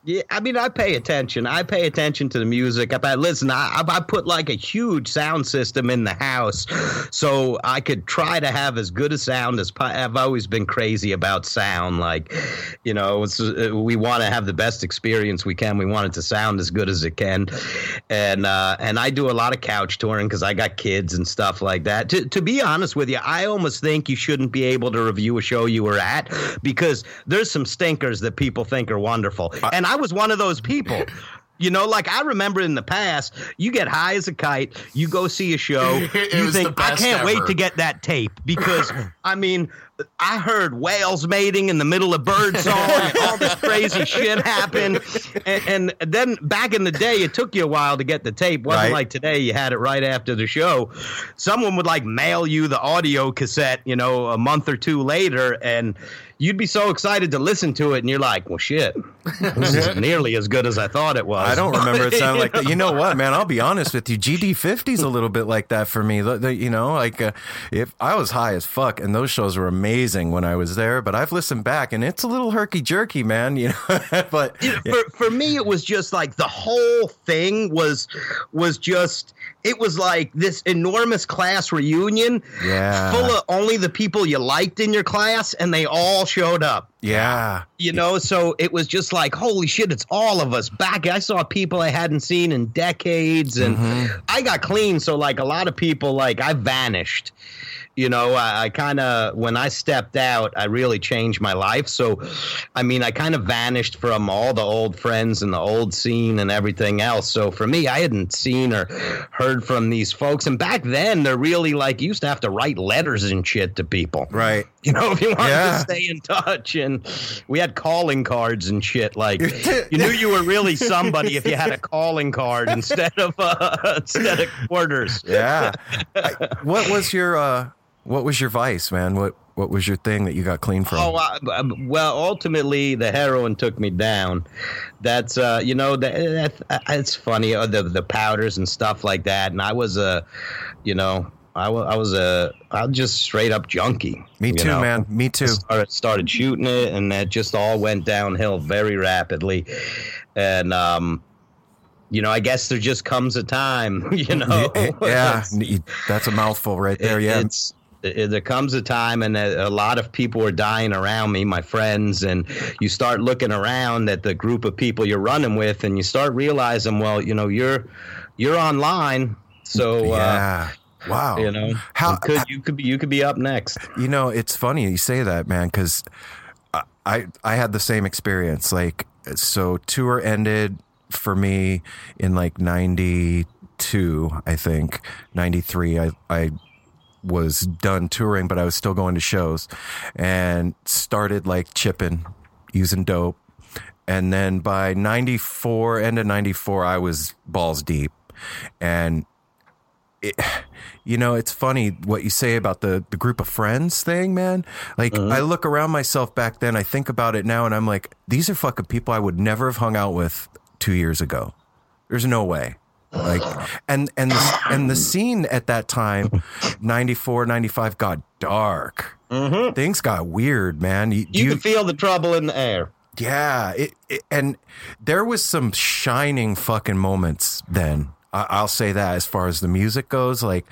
Yeah, I mean, I pay attention. I pay attention to the music. I, I listen. I, I put like a huge sound system in the house, so I could try to have as good a sound as. I've always been crazy about sound. Like, you know, it's, uh, we want to have the best experience we can. We want it to sound as good as it can, and uh, and I do a lot of couch touring because I got kids and stuff like that. To, to be honest with you, I almost think you shouldn't be able to review a show you were at because there's some stinkers that people think are wonderful, and I was one of those [laughs] people. You know, like I remember in the past, you get high as a kite, you go see a show, [laughs] you think I can't wait to get that tape because [laughs] I mean, I heard whales mating in the middle of bird song, and all this crazy shit happened, and, and then back in the day, it took you a while to get the tape. wasn't Right. like today, you had it right after the show. Someone would like mail you the audio cassette, you know, a month or two later, and you'd be so excited to listen to it, and you're like, well, shit, this isn't [laughs] nearly as good as I thought it was. I don't remember it sounding like [laughs] that. You know what, man? I'll be honest with you. GD50's a little bit like that for me. The- the- You know, like uh, if I was high as fuck, and those shows were amazing when I was there, but I've listened back, and it's a little herky jerky, man. You know, [laughs] but for for me it was just like the whole thing was was just it was like this enormous class reunion Yeah. full of only the people you liked in your class and they all showed up yeah, you know so it was just like holy shit it's all of us back. I saw people i hadn't seen in decades and mm-hmm. i got clean so like a lot of people like i vanished you know i, I kind of when i stepped out i really changed my life so i mean i kind of vanished from all the old friends and the old scene and everything else so for me i hadn't seen or heard from these folks and back then they're really like you used to have to write letters and shit to people right. [laughs] you know, if you wanted Yeah. to stay in touch, and we had calling cards and shit. Like [laughs] you knew you were really somebody if you had a calling card instead of uh, [laughs] instead of quarters. Yeah. I- what was your uh What was your vice, man? What what was your thing that you got clean from? Oh I, um, well, ultimately the heroin took me down. That's uh, you know that, that it's funny uh, the the powders and stuff like that. And I was a, you know, I wa- I was a I was just straight up junkie. Me too, know? man. Me too. Started, started shooting it, and that just all went downhill very rapidly. And um, you know, I guess there just comes a time, [laughs] you know. yeah, It's- [laughs] that's a mouthful right there. Yeah, it's it, there comes a time and a, a lot of people are dying around me my friends and you start looking around at the group of people you're running with and you start realizing well you know you're you're online so uh. Wow. you know How- you could you could be you could be up next You know, it's funny you say that, man, because I I had the same experience. Like, so tour ended for me in like '92, I think '93. I I was done touring, but I was still going to shows, and started like chipping, using dope, and then by '94, end of '94, I was balls deep, and it, you know, it's funny what you say about the the group of friends thing, man. Like uh-huh. I look around myself back then, I think about it now, and I'm like, these are fucking people I would never have hung out with two years ago. There's no way. Like, and and the, and the scene at that time, [laughs] 94, 95, got dark. Mm-hmm. Things got weird, man. You, you, can feel the trouble in the air yeah, it, it, and there was some shining fucking moments then. I, I'll say that as far as the music goes, like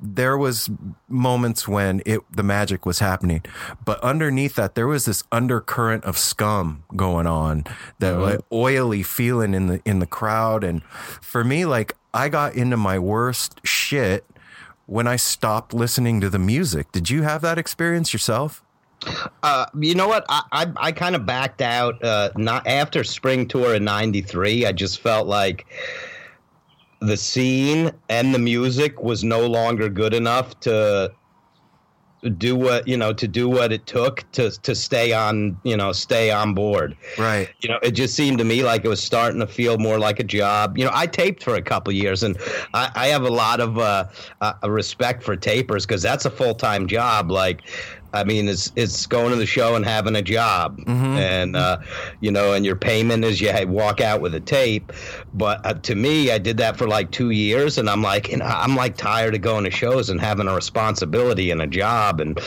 there was moments when it the magic was happening, but underneath that there was this undercurrent of scum going on, that like oily feeling in the in the crowd, and for me, like I got into my worst shit when I stopped listening to the music. Did you have that experience yourself? Uh, you know what? I I, I kind of backed out. Uh, not after spring tour in '93. I just felt like the scene and the music was no longer good enough to do what you know to do what it took to to stay on you know stay on board. Right. you know it just seemed to me like it was starting to feel more like a job. You know i taped for a couple years and i, I have a lot of uh, uh, respect for tapers because that's a full-time job. Like I mean, it's it's going to the show and having a job, and uh, you know, and your payment is you walk out with a tape. But uh, to me, I did that for like two years, and I'm like, and I'm like tired of going to shows and having a responsibility and a job, and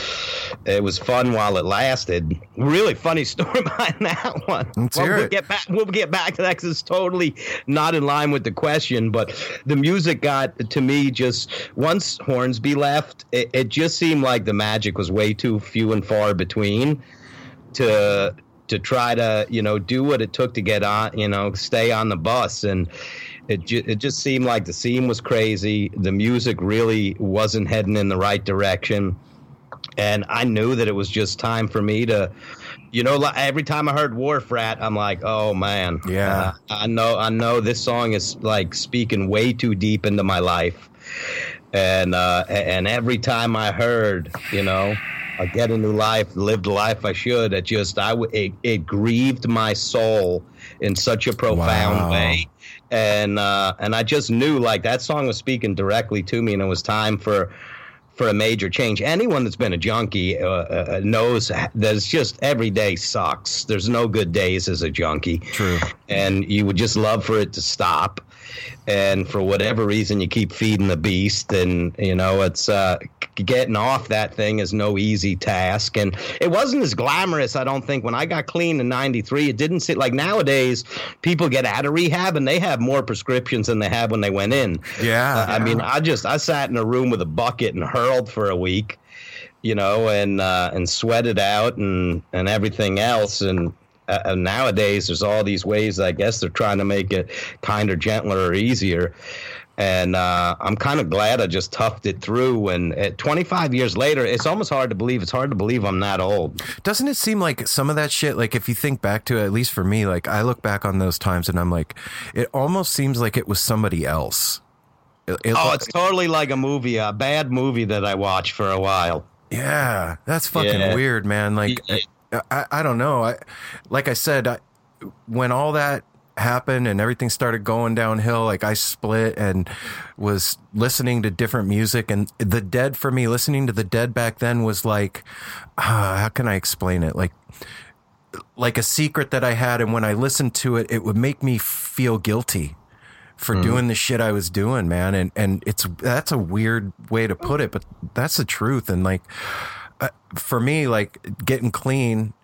it was fun while it lasted. Really funny [laughs] story behind that one. Let's Well, hear we'll it. get back. We'll get back to that because it's totally not in line with the question. But the music got to me just once Hornsby left, it, it just seemed like the magic was way too few and far between to to try to you know do what it took to get on you know stay on the bus and. It, ju- it just seemed like the scene was crazy. The music really wasn't heading in the right direction and I knew that it was just time for me to, you know, like, every time I heard Wharf Rat, I'm like, oh man, Yeah. Uh, I know, I know this song is like speaking way too deep into my life, and uh, and every time I heard, you know. I get a new life, live the life I should. It just, I, w- it, it grieved my soul in such a profound Wow. way and uh, and I just knew like that song was speaking directly to me, and it was time for for a major change. Anyone that's been a junkie uh, uh, knows that it's just every day sucks. There's no good days as a junkie. True. And you would just love for it to stop. And for whatever reason, you keep feeding the beast, and you know it's uh, getting off that thing is no easy task. And it wasn't as glamorous, I don't think. When I got clean in '93, it didn't sit like nowadays. People get out of rehab and they have more prescriptions than they had when they went in. Yeah. Uh, I mean, I just I sat in a room with a bucket and hurled for a week, you know, and uh, and sweated out and and everything else. And uh, uh, nowadays, there's all these ways. I guess they're trying to make it kinder, gentler, or easier. And uh, I'm kind of glad I just toughed it through. And at 25 years later, it's almost hard to believe. It's hard to believe I'm that old. Doesn't it seem like some of that shit, like if you think back to it, at least for me, like I look back on those times and I'm like, it almost seems like it was somebody else. It- it- Oh, it's totally like a movie, a bad movie that I watched for a while. yeah, that's fucking Yeah. weird, man. Like, I, I, I don't know. I, like I said, I, when all that happened and everything started going downhill, like I split and was listening to different music. And the Dead for me, listening to the Dead back then was like, uh, how can I explain it? Like, like a secret that I had, and when I listened to it, it would make me feel guilty for doing the shit I was doing, man. And and it's that's a weird way to put it, but that's the truth. And like Uh, for me, like getting clean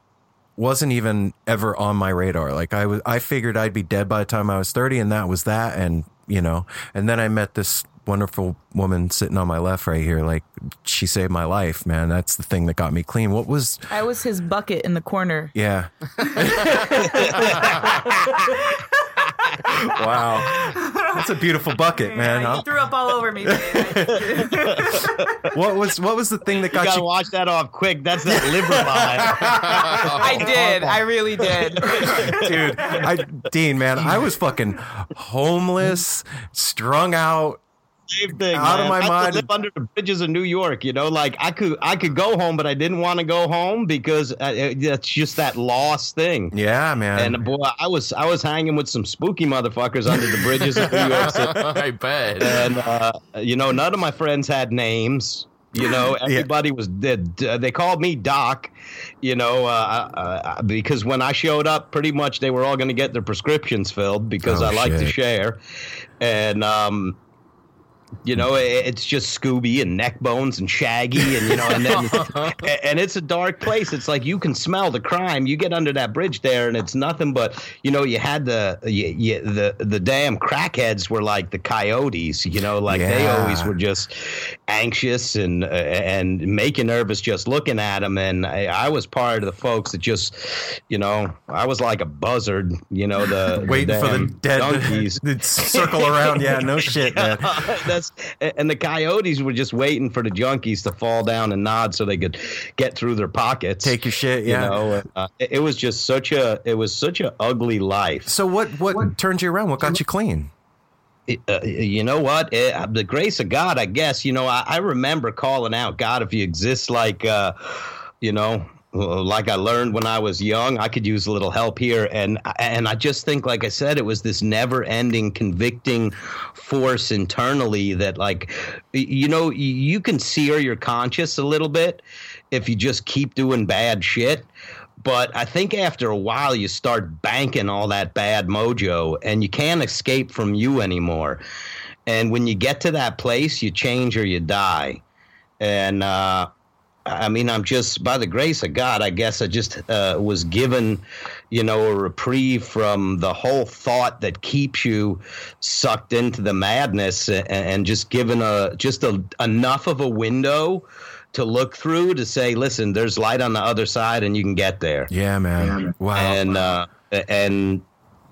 wasn't even ever on my radar. Like I was, I figured I'd be dead by the time I was thirty, and that was that. And you know, and then I met this wonderful woman sitting on my left right here. Like she saved my life, man. That's the thing that got me clean. What was? I was his bucket in the corner. Yeah. [laughs] [laughs] wow. That's a beautiful bucket, man. you Huh? threw up all over me. What was what was the thing that You got gotta you? wash that off quick. That's that liver vibe. [laughs] I did. I really did. [laughs] Dude, I Dean, man, I was fucking homeless, strung out. Same thing. Out of my I mind. live under the bridges of New York. You know, like I could, I could go home, but I didn't want to go home because uh, it's just that lost thing. Yeah, man. And boy, I was, I was hanging with some spooky motherfuckers under the bridges of New York City. [laughs] I bet. and uh, you know none of my friends had names you know [laughs] everybody was dead they called me doc you know uh, uh, because when i showed up pretty much they were all going to get their prescriptions filled because Oh, i like to share and um you know, it's just Scooby and neck bones and Shaggy, and you know, and then, [laughs] and it's a dark place. It's like you can smell the crime. You get under that bridge there, and it's nothing but you know, you had the you, you, the the damn crackheads were like the coyotes. You know, like they always were just anxious and uh, and make you nervous just looking at them. And I, I was part of the folks that just, you know, I was like a buzzard. You know, the Waiting for the dead donkeys. [laughs] to circle around. Yeah, no [laughs] shit, man. That's and the coyotes were just waiting for the junkies to fall down and nod so they could get through their pockets. Take your shit, yeah. You know, uh, it, it was just such a it was such an ugly life. So what what turned you around? What got you clean? Uh, you know what? It, uh, the grace of God, I guess. You know, I, I remember calling out, God, if you exist, like, uh, you know, like I learned when I was young, I could use a little help here. And and I just think, like I said, it was this never-ending, convicting force internally that, like, you know, you can sear your conscience a little bit if you just keep doing bad shit. But I think after a while, you start banking all that bad mojo and you can't escape from you anymore. And when you get to that place, you change or you die. And, uh, I mean, I'm just by the grace of God, I guess I just uh, was given, you know, a reprieve from the whole thought that keeps you sucked into the madness, and, and just given a just a, enough of a window to look through to say, listen, there's light on the other side, and you can get there. Yeah, man. Wow. And uh, and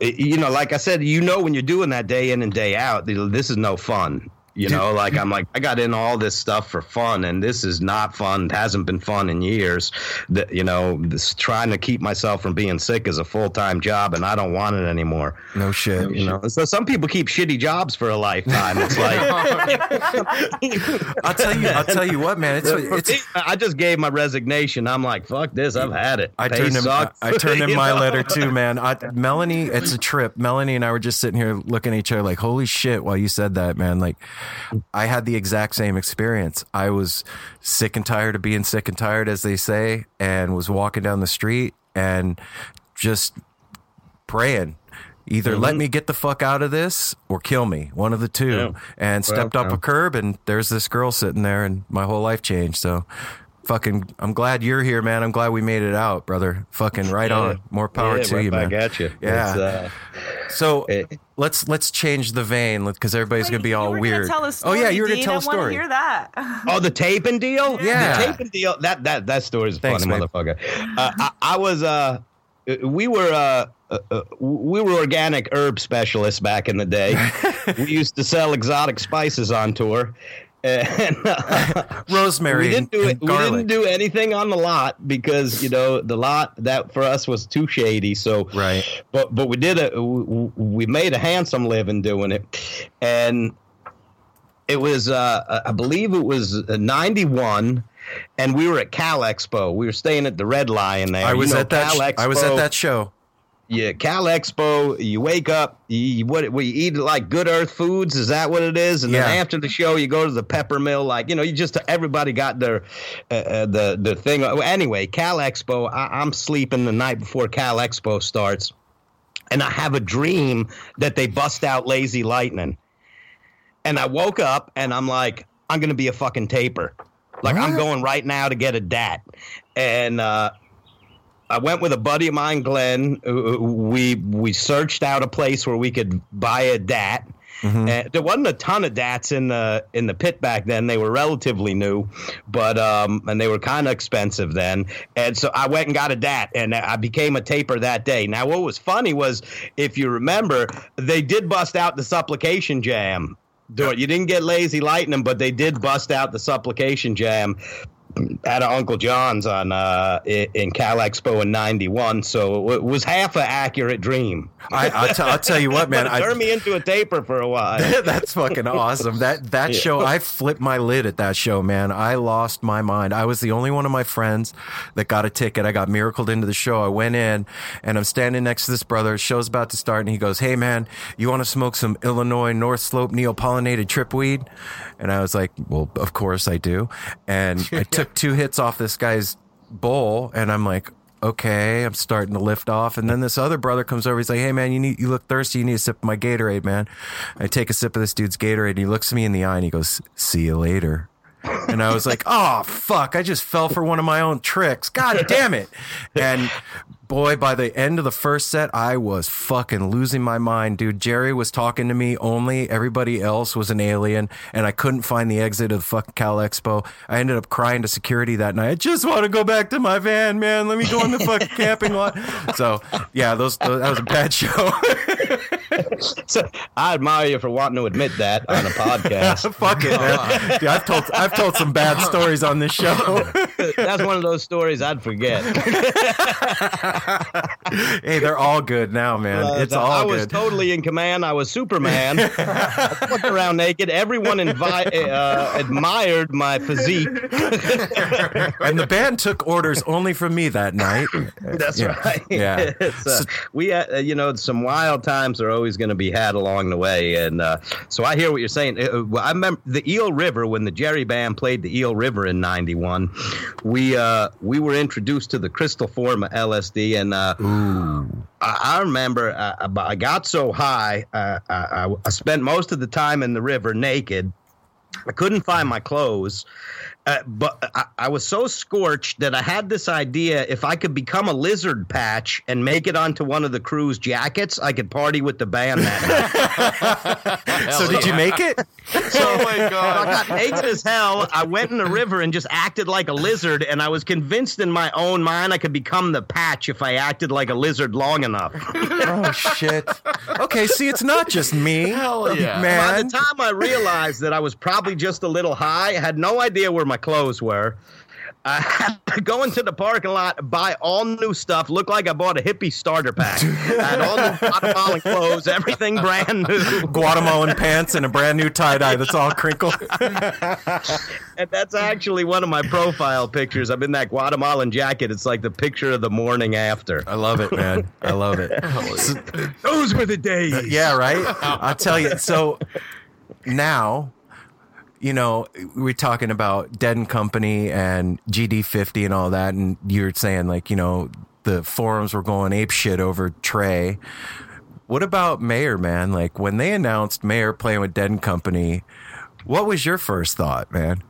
you know, like I said, you know, when you're doing that day in and day out, this is no fun. You know, like I'm like I got in all this stuff for fun, and this is not fun. It hasn't been fun in years. That you know, this trying to keep myself from being sick is a full time job, and I don't want it anymore. no shit. You know, so some people keep shitty jobs for a lifetime. It's like [laughs] I'll tell you. I'll tell you what, man. It's [laughs] it's. me, I just gave my resignation. I'm like, fuck this. I've had it. I Pay turned in, I. I turned in [laughs] my know? letter too, man. I, Melanie, it's a trip. Melanie and I were just sitting here looking at each other like, holy shit, while you said that, man. Like, I had the exact same experience. I was sick and tired of being sick and tired, as they say, and was walking down the street and just praying. Either let me get the fuck out of this or kill me, one of the two. Mm-hmm. Yeah. And stepped up yeah. a curb, and there's this girl sitting there, and my whole life changed. So, fucking, I'm glad you're here, man. I'm glad we made it out, brother. Fucking right on. More power Yeah, to right you, man. back at you. Yeah. Uh, So [laughs] it- let's let's change the vein because everybody's gonna be all you were weird. Tell a story, oh yeah, you were gonna Dean. tell I a story. want to hear that. Oh, the taping deal? Yeah. The taping deal. That that that story is Thanks, funny man. motherfucker. Uh, I, I was uh we were uh, uh, uh we were organic herb specialists back in the day. [laughs] we used to sell exotic spices on tour. And uh, [laughs] Rosemary we didn't do it. We didn't do anything on the lot because you know the lot that for us was too shady. So Right. but but we did a we, made a handsome living doing it, and it was uh, I believe it was '91, and we were at Cal Expo. We were staying at the Red Lion there. I You was know, at that. Cal sh- I was at that show. You Cal Expo, you wake up, you what you eat like good earth foods, is that what it is? And Yeah. then after the show, you go to the pepper mill, like you know, you just everybody got their uh, uh, the the thing. Anyway, Cal Expo, I, I'm sleeping the night before Cal Expo starts, and I have a dream that they bust out Lazy Lightning, and I woke up and I'm like, I'm gonna be a fucking taper, like I'm going right now to get a dat, and. uh I went with a buddy of mine, Glenn. We we searched out a place where we could buy a DAT. And there wasn't a ton of DATs in the in the pit back then. They were relatively new, but um, and they were kind of expensive then. And so I went and got a DAT, and I became a taper that day. Now, what was funny was, if you remember, they did bust out the supplication jam. Do it. You didn't get lazy lightning, but they did bust out the supplication jam at Uncle John's on uh, in Cal Expo in '91. So it was half an accurate dream. I, I'll, t- I'll tell you what, [laughs] man. I, it turned me into a taper for a while. [laughs] That's fucking awesome. That that Yeah. show, I flipped my lid at that show, man. I lost my mind. I was the only one of my friends that got a ticket. I got miracled into the show. I went in and I'm standing next to this brother. Show's about to start and he goes, "Hey man, you want to smoke some Illinois North Slope neopollinated tripweed?" And I was like, "Well, of course I do." And I [laughs] took two hits off this guy's bowl and I'm like, okay, I'm starting to lift off. And then this other brother comes over. He's like, hey, man, you need, you look thirsty. You need a sip of my Gatorade, man. I take a sip of this dude's Gatorade and he looks me in the eye and he goes, see you later. And I was like, [laughs] oh, fuck. I just fell for one of my own tricks. God damn it. And boy, by the end of the first set, I was fucking losing my mind, dude. Jerry was talking to me only. Everybody else was an alien. And I couldn't find the exit of the fucking Cal Expo. I ended up crying to security that night. I just want to go back to my van, man. Let me go in the fucking camping lot. [laughs] So, yeah, those, those that was a bad show. [laughs] [laughs] so I admire you for wanting to admit that on a podcast. [laughs] Fuck it, man. Dude, I've told I've told some bad stories on this show. [laughs] That's one of those stories I'd forget. hey, they're all good now, man. It's all I was good. totally in command. I was Superman. I walked around naked. Everyone invi- uh, admired my physique. and the band took orders only from me that night. That's Yeah. right. Yeah. It's, uh, we, uh, you know, some wild times are always going to be had along the way, and uh, so I hear what you're saying. Uh, I remember the Eel River when the Jerry Band played the Eel River in '91. We uh, we were introduced to the crystal form of LSD, and uh, I, I remember uh, I got so high, uh, I, I, I spent most of the time in the river naked. I couldn't find my clothes, uh, but I, I was so scorched that I had this idea: if I could become a lizard patch and make it onto one of the crew's jackets, I could party with the band that night. [laughs] So did you make it? So [laughs] oh my god! I got naked as hell. I went in the river and just acted like a lizard, and I was convinced in my own mind I could become the patch if I acted like a lizard long enough. [laughs] Oh shit. Okay, see, it's not just me. Hell yeah. By the time I realized that I was probably just a little high, I had no idea where my clothes were. Uh, [laughs] I had to go into the parking lot, buy all new stuff, look like I bought a hippie starter pack. [laughs] I had all new Guatemalan clothes, everything brand new. Guatemalan pants and a brand new tie dye that's all crinkled. [laughs] And that's actually one of my profile pictures. I'm in that Guatemalan jacket. It's like the picture of the morning after. I love it, man. I love it. Those were the days. Yeah, right? I'll tell you. So now, you know, we're talking about Dead and Company and GD50 and all that. And you're saying, like, you know, the forums were going ape shit over Trey. What about Mayer, man? Like, when they announced Mayer playing with Dead and Company, what was your first thought, man?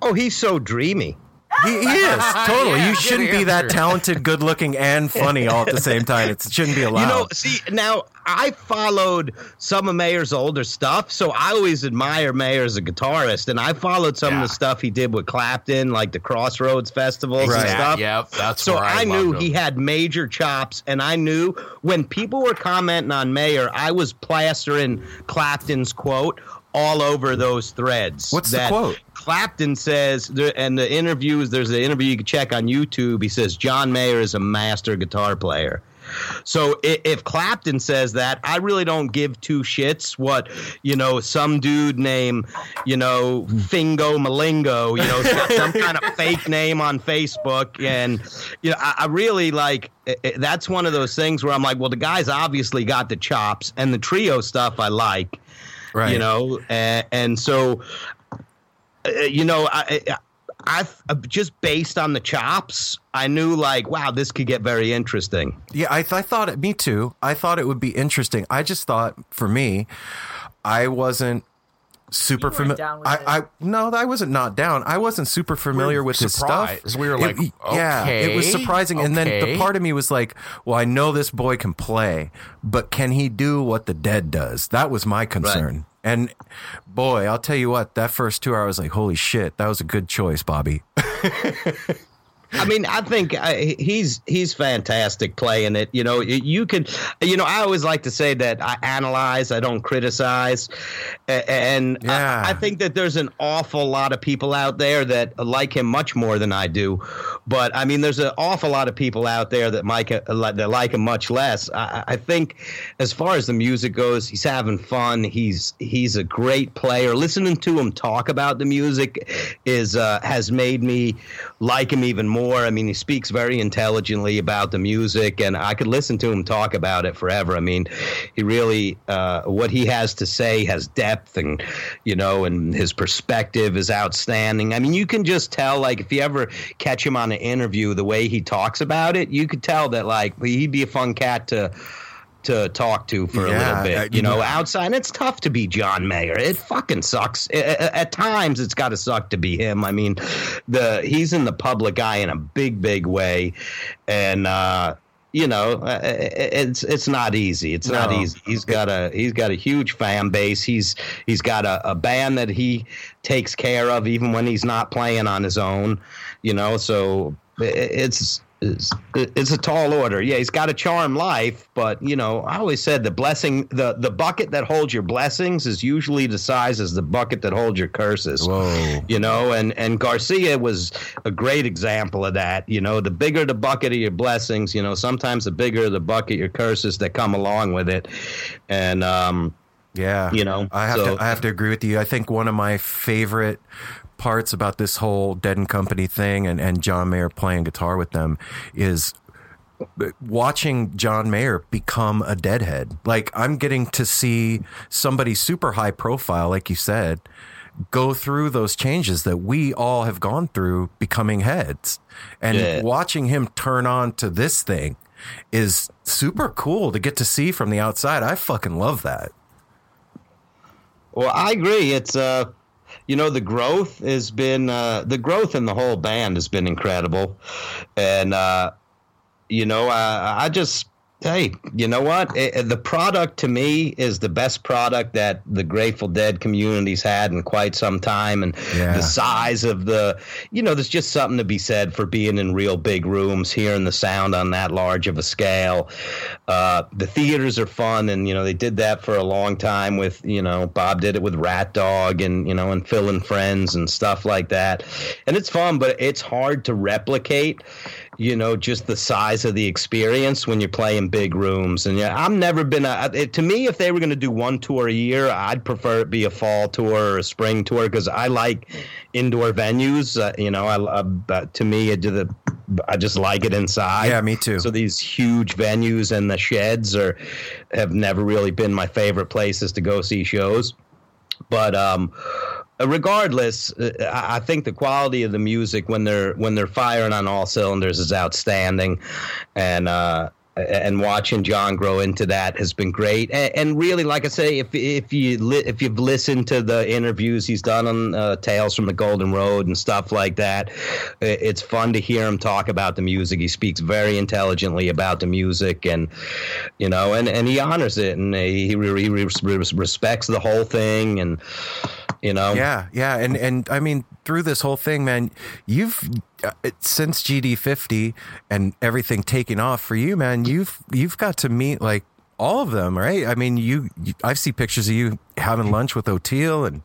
Oh, he's so dreamy. He, he is [laughs] totally. Yeah, you shouldn't be that talented, good looking, and funny all at the same time. It shouldn't be allowed. You know, see, now I followed some of Mayer's older stuff, so I always admire Mayer as a guitarist, and I followed some Yeah. of the stuff he did with Clapton, like the Crossroads festivals and Right. stuff. Yep, that's so I I, knew loved he had major chops, and I knew when people were commenting on Mayer, I was plastering Clapton's quote all over those threads. What's the that quote? Clapton says, and the interviews, there's an interview you can check on YouTube. He says, John Mayer is a master guitar player. So i- if Clapton says that, I really don't give two shits what you know some dude named you know Fingo Malingo, you know some- kind of fake name on Facebook, and you know I, I really like. That's one of those things where I'm like, well, the guy's obviously got the chops, and the trio stuff I like, Right. you know, and, and so uh, you know, I, I, I've just based on the chops, I knew like, wow, this could get very interesting. Yeah, I, th- I thought it. Me too. I thought it would be interesting. I just thought, for me, I wasn't super familiar. I. I no, I wasn't not down. I wasn't super familiar with his stuff. surprised. We were like, It- yeah, it was okay, surprising. And then the part of me was like, well, I know this boy can play, but can he do what the dead does? That was my concern. And boy, I'll tell you what, that first tour, I was like, holy shit, that was a good choice, Bobby. [laughs] I mean, I think uh, he's he's fantastic playing it. You know, you- can, you know, I always like to say that I analyze, I don't criticize, and Yeah. I, I think that there's an awful lot of people out there that like him much more than I do. But I mean, there's an awful lot of people out there that like that like him much less. I, I think, as far as the music goes, he's having fun. He's he's a great player. Listening to him talk about the music is uh, has made me like him even more. I mean, he speaks very intelligently about the music, and I could listen to him talk about it forever. I mean, he really uh, what he has to say has depth, and you know, and his perspective is outstanding. I mean, you can just tell, like, if you ever catch him on an interview, the way he talks about it, you could tell that, like, he'd be a fun cat to to talk to for a little bit. You know, outside, it's tough to be John Mayer. It fucking sucks. At times, it's got to suck to be him. I mean, the he's in the public eye in a big, big way, and. uh you know, uh, it's it's not easy. It's not easy. He's got a he's got a huge fan base. He's he's got a, a band that he takes care of even when he's not playing on his own. You know, so it's it's, it's a tall order. Yeah, he's got a charmed life, but you know, I always said the blessing, the the bucket that holds your blessings is usually the size as the bucket that holds your curses. Whoa. You know, and and Garcia was a great example of that. You know, the bigger the bucket of your blessings, you know, sometimes the bigger the bucket your curses that come along with it, and um, Yeah, You know, I have so- to. I have to agree with you. I think one of my favorite parts about this whole Dead and Company thing, and and John Mayer playing guitar with them, is watching John Mayer become a deadhead. Like I'm getting to see somebody super high profile, like you said, go through those changes that we all have gone through becoming heads. And Yeah. watching him turn on to this thing is super cool to get to see from the outside. I fucking love that. Well, I agree. It's uh, you know, the growth has been uh, the growth in the whole band has been incredible, and uh, you know, uh, I just hey, you know what? It, the product to me is the best product that the Grateful Dead community's had in quite some time, and Yeah. the size of the, you know, there's just something to be said for being in real big rooms, hearing the sound on that large of a scale. Uh, the theaters are fun, and you know they did that for a long time with, you know, Bob did it with Rat Dog, and you know, and Phil and Friends and stuff like that, and it's fun, but it's hard to replicate you know, just the size of the experience when you're playing big rooms. And yeah, I've never been a, it, to me, if they were going to do one tour a year, I'd prefer it be a fall tour or a spring tour because I like indoor venues. Uh, you know, I, uh, to me, it, the, I just like it inside. Yeah, me too. So these huge venues and the sheds are have never really been my favorite places to go see shows. But um, regardless, uh, I think the quality of the music when they're when they're firing on all cylinders is outstanding, and uh, and watching John grow into that has been great. And, and really, like I say, if if you li- if you've listened to the interviews he's done on uh, Tales from the Golden Road and stuff like that, it's fun to hear him talk about the music. He speaks very intelligently about the music, and you know, and, and he honors it, and he, he, re- respects the whole thing, and you know, Yeah, yeah, and and I mean through this whole thing, man, you've uh, it- since GD50 and everything taking off for you, man. You've you've got to meet like all of them, right? I mean, you, you I see pictures of you having lunch with Oteil, and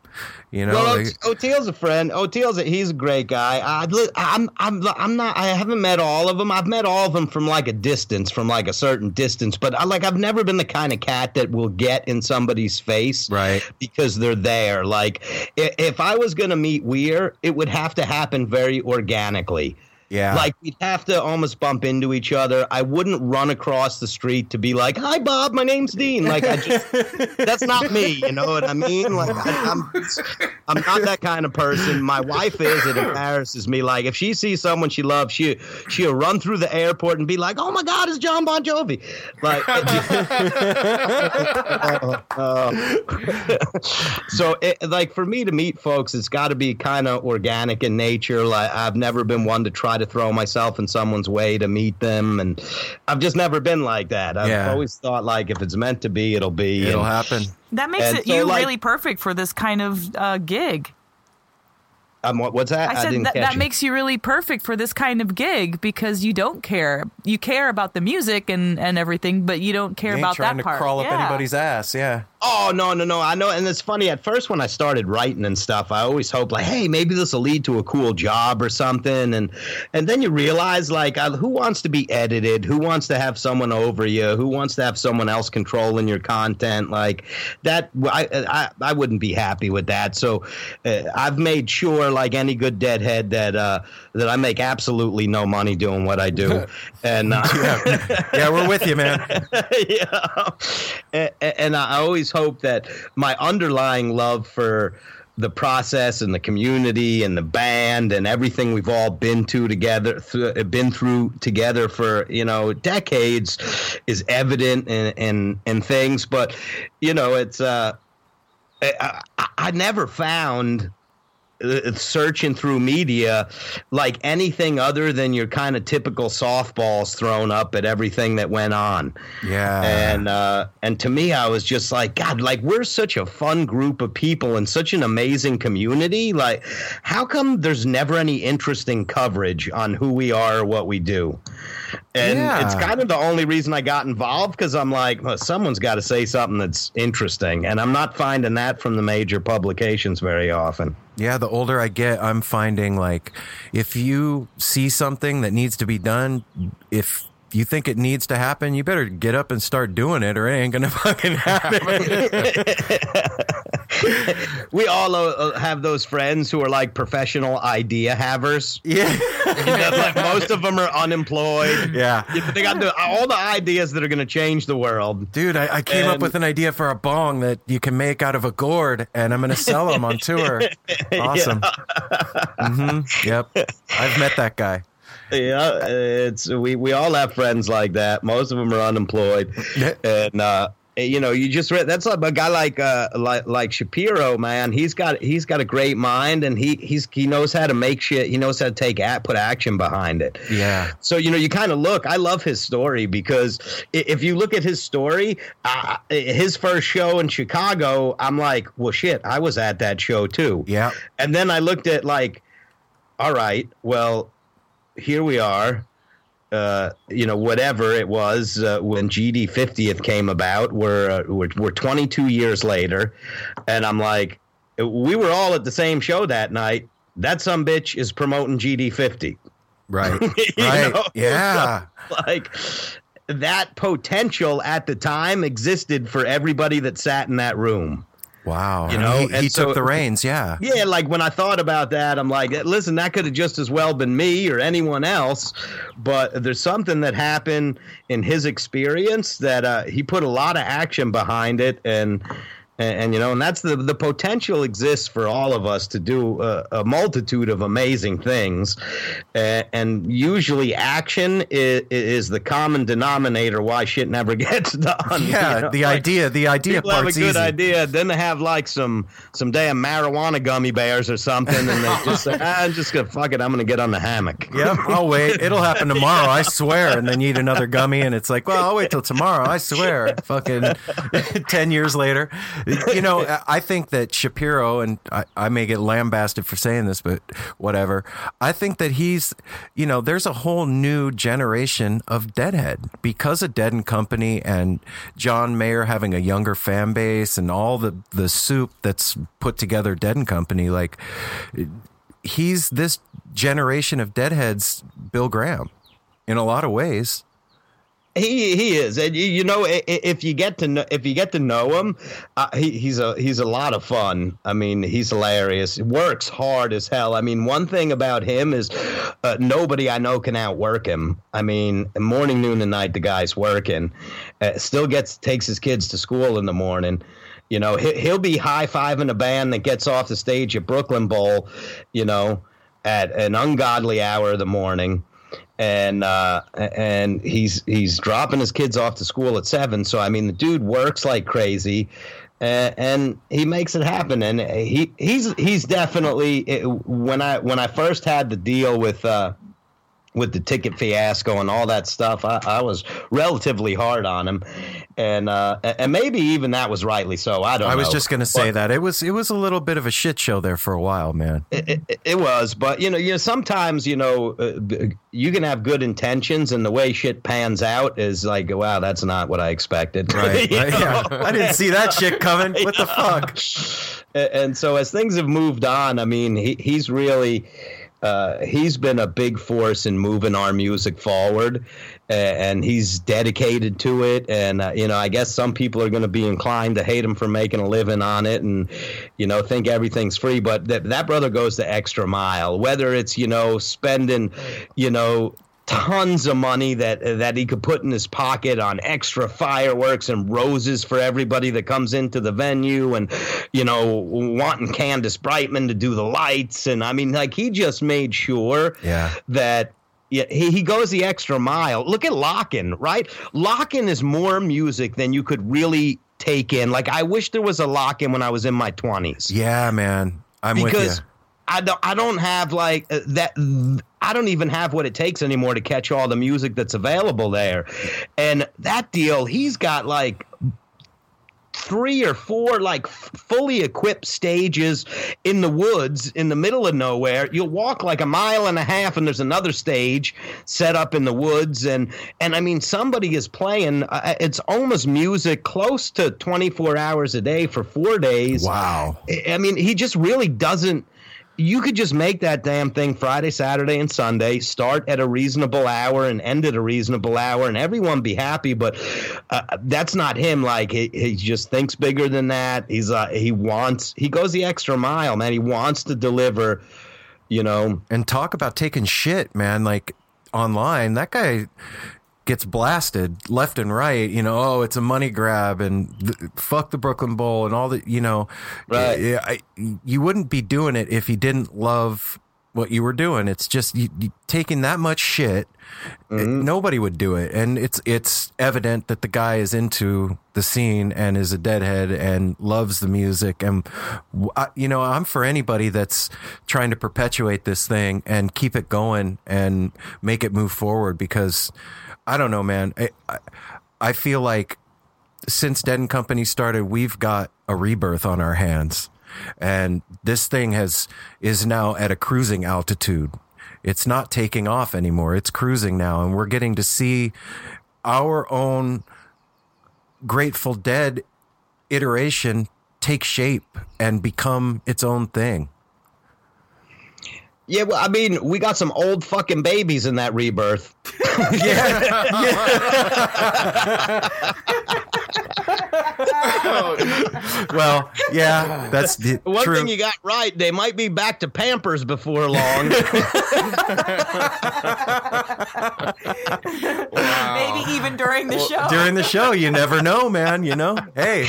you know, well, they- Oteil's a friend. Oteil's a, he's a great guy. I, li- I'm I'm I'm not. I haven't met all of them. I've met all of them from like a distance, from like a certain distance. But I like I've never been the kind of cat that will get in somebody's face, Right. Because they're there. Like i- if I was gonna meet Weir, it would have to happen very organically. Yeah, Like we'd have to almost bump into each other. I wouldn't run across the street to be like, "Hi, Bob, my name's Dean." Like I just, [laughs] that's not me. You know what I mean? Like I, I'm, I'm not that kind of person. My wife is. It embarrasses me. Like if she sees someone she loves, she she'll run through the airport and be like, "Oh my God, it's John Bon Jovi!" Like, [laughs] oh, oh. so it, like for me to meet folks, it's got to be kind of organic in nature. Like I've never been one to try to throw myself in someone's way to meet them, and I've just never been like that. I've Yeah. always thought like if it's meant to be, it'll be. it'll and- happen. That makes it so, you like- really perfect for this kind of uh, gig. Um, what, what's that? I said didn't that, catch that you. makes you really perfect for this kind of gig because you don't care. You care about the music and, and everything, but you don't care You ain't about trying that to part. crawl up Yeah. anybody's ass. Yeah, Oh no no no! I know, and it's funny. At first, when I started writing and stuff, I always hoped like, hey, maybe this will lead to a cool job or something, and and then you realize like, uh, who wants to be edited? Who wants to have someone over you? Who wants to have someone else controlling your content? Like that, I I, I wouldn't be happy with that. So uh, I've made sure, like any good deadhead, that uh, that I make absolutely no money doing what I do, [laughs] and uh, yeah, we're with you, man. [laughs] yeah. And, and I always hope that my underlying love for the process and the community and the band and everything we've all been to together, th- been through together for you know decades, is evident in in, in things. But you know, it's uh, I, I, I never found searching through media like anything other than your kind of typical softballs thrown up at everything that went on Yeah, and uh, and to me, I was just like, God, like we're such a fun group of people and such an amazing community. Like, how come there's never any interesting coverage on who we are or what we do? And Yeah. it's kind of the only reason I got involved because I'm like, well, someone's got to say something that's interesting, and I'm not finding that from the major publications very often. Yeah, the older I get, I'm finding like if you see something that needs to be done, if you think it needs to happen, you better get up and start doing it, or it ain't gonna [laughs] fucking happen. [laughs] We all uh, have those friends who are like professional idea havers. [laughs] yeah, You know, like most of them are unemployed. yeah. Yeah, but they got the, all the ideas that are going to change the world. Dude, I, I came up with an idea for a bong that you can make out of a gourd, and I'm gonna sell them on tour. Awesome. hmm Yep, I've met that guy. Yeah, it's we we all have friends like that. Most of them are unemployed, and uh, you know, you just read that's like a guy like uh like like Shapiro, man. He's got he's got a great mind, and he he's he knows how to make shit. He knows how to take at put action behind it. Yeah. So you know, you kind of look. I love his story because if you look at his story, uh, his first show in Chicago, I'm like, well, shit, I was at that show too. Yeah. And then I looked at like, all right, well, here we are. Uh, you know, whatever it was uh, when GD 50th came about, we're, uh, we're we're 22 years later, and I'm like, we were all at the same show that night. That some bitch is promoting GD 50. Right. [laughs] Right. know? Yeah. [laughs] like that potential at the time existed for everybody that sat in that room. Wow. You know, he, he and so- took the reins. Yeah. Yeah, like when I thought about that, I'm like, listen, that could have just as well been me or anyone else. But there's something that happened in his experience that uh, he put a lot of action behind it, and and, and you know, and that's the the potential exists for all of us to do a, a multitude of amazing things, uh, and usually action is, is the common denominator why shit never [laughs] gets done. you Yeah. know? the Like, idea. The idea People have a good easy. idea, then they have like some some damn marijuana gummy bears or something, and they just say, [laughs] "Ah, "I'm just gonna fuck it. I'm gonna get on the hammock." Yep, I'll wait. It'll happen tomorrow, I swear. And then you eat another gummy, and it's like, well, I'll wait till tomorrow, I swear. Fucking [laughs] 10 years later. You know, I- think that Shapiro, and I, I may get lambasted for saying this, but whatever. I think that he's, you know, there's a whole new generation of Deadhead because of Dead and Company and John Mayer having a younger fan base and all the the soup that's put together Dead and Company. Like, he's this generation of Deadheads, Bill Graham, in a lot of ways. He he is, and you, you know if you get to know if you get to know him, uh, he, he's a he's a lot of fun. I mean, he's hilarious. He works hard as hell. I mean, one thing about him is uh, nobody I know can outwork him. I mean, morning, noon, and night, the guy's working. Uh, still gets takes his kids to school in the morning. You know, he, he'll be high fiving a band that gets off the stage at Brooklyn Bowl. You know, at an ungodly hour of the morning and uh, and he's he's dropping his kids off to school at seven. So I mean, the dude works like crazy, uh, and he makes it happen. And he he's he's definitely when I when I first had the deal with. Uh, with the ticket fiasco and all that stuff, I, I was relatively hard on him, and uh, and maybe even that was rightly so. I don't. Know. I was know. just going to say But- that it was it was a little bit of a shit show there for a while, man. it, it, it was, but you know, you know, sometimes you know, uh, you can have good intentions, and the way shit pans out is like, wow, that's not what I expected. [laughs] Right, right, yeah. I didn't see that [laughs] shit coming. What the fuck? And so as things have moved on, I mean, he, he's really. Uh, he's been a big force in moving our music forward, and he's dedicated to it. And uh, you know, I guess some people are going to be inclined to hate him for making a living on it, and you know, think everything's free. But that that brother goes the extra mile. Whether it's you know spending, you know, tons of money that that he could put in his pocket on extra fireworks and roses for everybody that comes into the venue and you know wanting Candace Brightman to do the lights and I mean like he just made sure Yeah. that yeah, he, he goes the extra mile. Look at Lockn', right? Lockn' is more music than you could really take in. Like I wish there was a Lockn' when I was in my 20s Yeah, man. I'm with because you. I don't I don't have like uh, that I don't even have what it takes anymore to catch all the music that's available there. And that deal, he's got like three or four like f- fully equipped stages in the woods in the middle of nowhere you'll walk like a mile and a half and there's another stage set up in the woods and and i mean somebody is playing uh, it's almost music close to 24 hours a day for four days Wow. I mean, he just really doesn't. You could just make that damn thing Friday, Saturday, and Sunday, start at a reasonable hour and end at a reasonable hour, and everyone be happy. But uh, that's not him. Like he, he just thinks bigger than that. He's uh, he wants he goes the extra mile, man. He wants to deliver. You know, And talk about taking shit, man. Like online, that guy gets blasted left and right. You know, oh, it's a money grab and th- fuck the Brooklyn Bowl and all the. You know, Right. I, you wouldn't be doing it if you didn't love what you were doing. It's just you, you taking that much shit. it- mm-hmm. nobody would do it, and it's it's evident that the guy is into the scene and is a deadhead and loves the music. And I- you know, I'm for anybody that's trying to perpetuate this thing and keep it going and make it move forward. Because I don't know, man. I, I, I feel like since Dead and Company started, we've got a rebirth on our hands. And this thing has is now at a cruising altitude. It's not taking off anymore. It's cruising now, and we're getting to see our own Grateful Dead iteration take shape and become its own thing. Yeah. Well, I mean, we got some old fucking babies in that rebirth. [laughs] [laughs] [laughs] Well, yeah, that's the, One true. thing you got right, they might be back to Pampers before long. [laughs] [laughs] Maybe even during the show. During the show, you never know, man. You know, hey,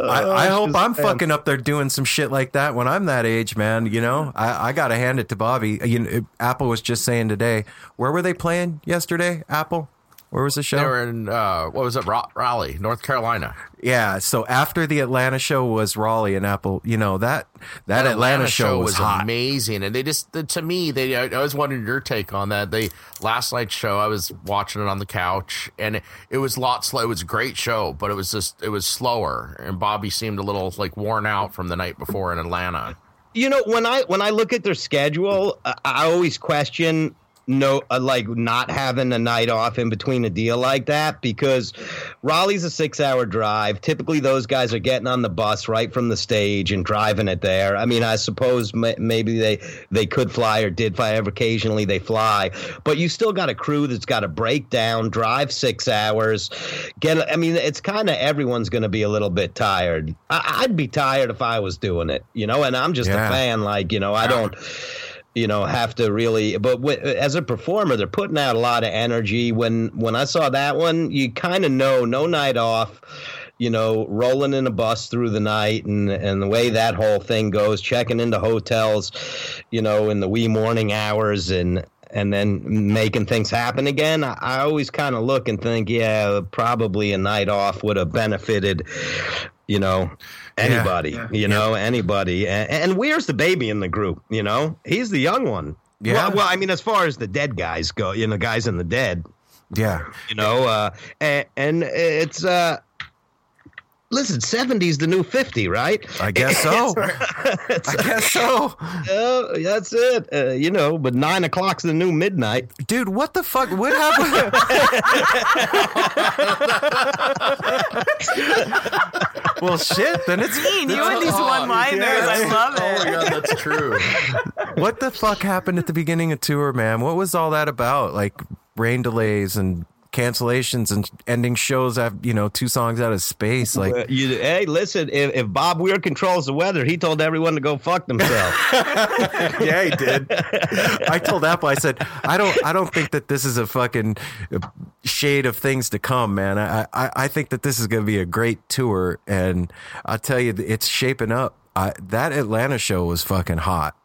I, I hope I'm fucking up there doing some shit like that when I'm that age, man. You know, I, I got to hand it to Bobby. You know, Apple was just saying today, where were they playing yesterday? Apple. Where was the show? They were in uh, what was it, Ra- Raleigh, North Carolina. Yeah, so after the Atlanta show was Raleigh and Apple, you know that that, Atlanta, show, was, hot. amazing, and they just to me they I, I was wondering your take on that. They last night's show I was watching it on the couch, and it, it was a lot slow. It was a great show, but it was just it was slower, and Bobby seemed a little like worn out from the night before in Atlanta. You know, when I when I look at their schedule, I, I always question no uh, like not having a night off in between a deal like that because Raleigh's a 6-hour drive. Typically those guys are getting on the bus right from the stage and driving it there. I mean, I suppose ma- maybe they they could fly or did fly occasionally they fly, but you still got a crew that's got to break down, drive 6 hours. Get I mean, it's kind of everyone's going to be a little bit tired. I, I'd be tired if I was doing it, you know, and I'm just Yeah. a fan like, you know, I don't you know have to really but w- as a performer they're putting out a lot of energy. When when i saw that one you kind of know no night off you know rolling in a bus through the night and and the way that whole thing goes checking into hotels you know in the wee morning hours and and then making things happen again. I, I always kind of look and think yeah probably a night off would have benefited you know anybody you know anybody. And, and where's the baby in the group you know? He's the young one. Yeah. well, well i mean as far as the dead guys go you know guys in the dead. Yeah, you know uh and, and it's uh listen 70's the new 50 right I guess so. [laughs] [laughs] I [laughs] guess so, uh, that's it uh, you know but nine o'clock's the new midnight dude. What the fuck? What happened? well, shit. Then it's Dean, you and these one-liners, I love it. Oh my god, that's true. what the fuck happened at the beginning of tour, man? What was all that about? Like rain delays and cancellations and ending shows after you know two songs out of space. Like Uh, you, hey listen if, if bob weir controls the weather he told everyone to go fuck themselves [laughs] yeah, he did. I told Apple, I said, I don't, I don't think that this is a fucking shade of things to come, man. I, I, I think that this is going to be a great tour, and I'll tell you, it's shaping up. I, that Atlanta show was fucking hot.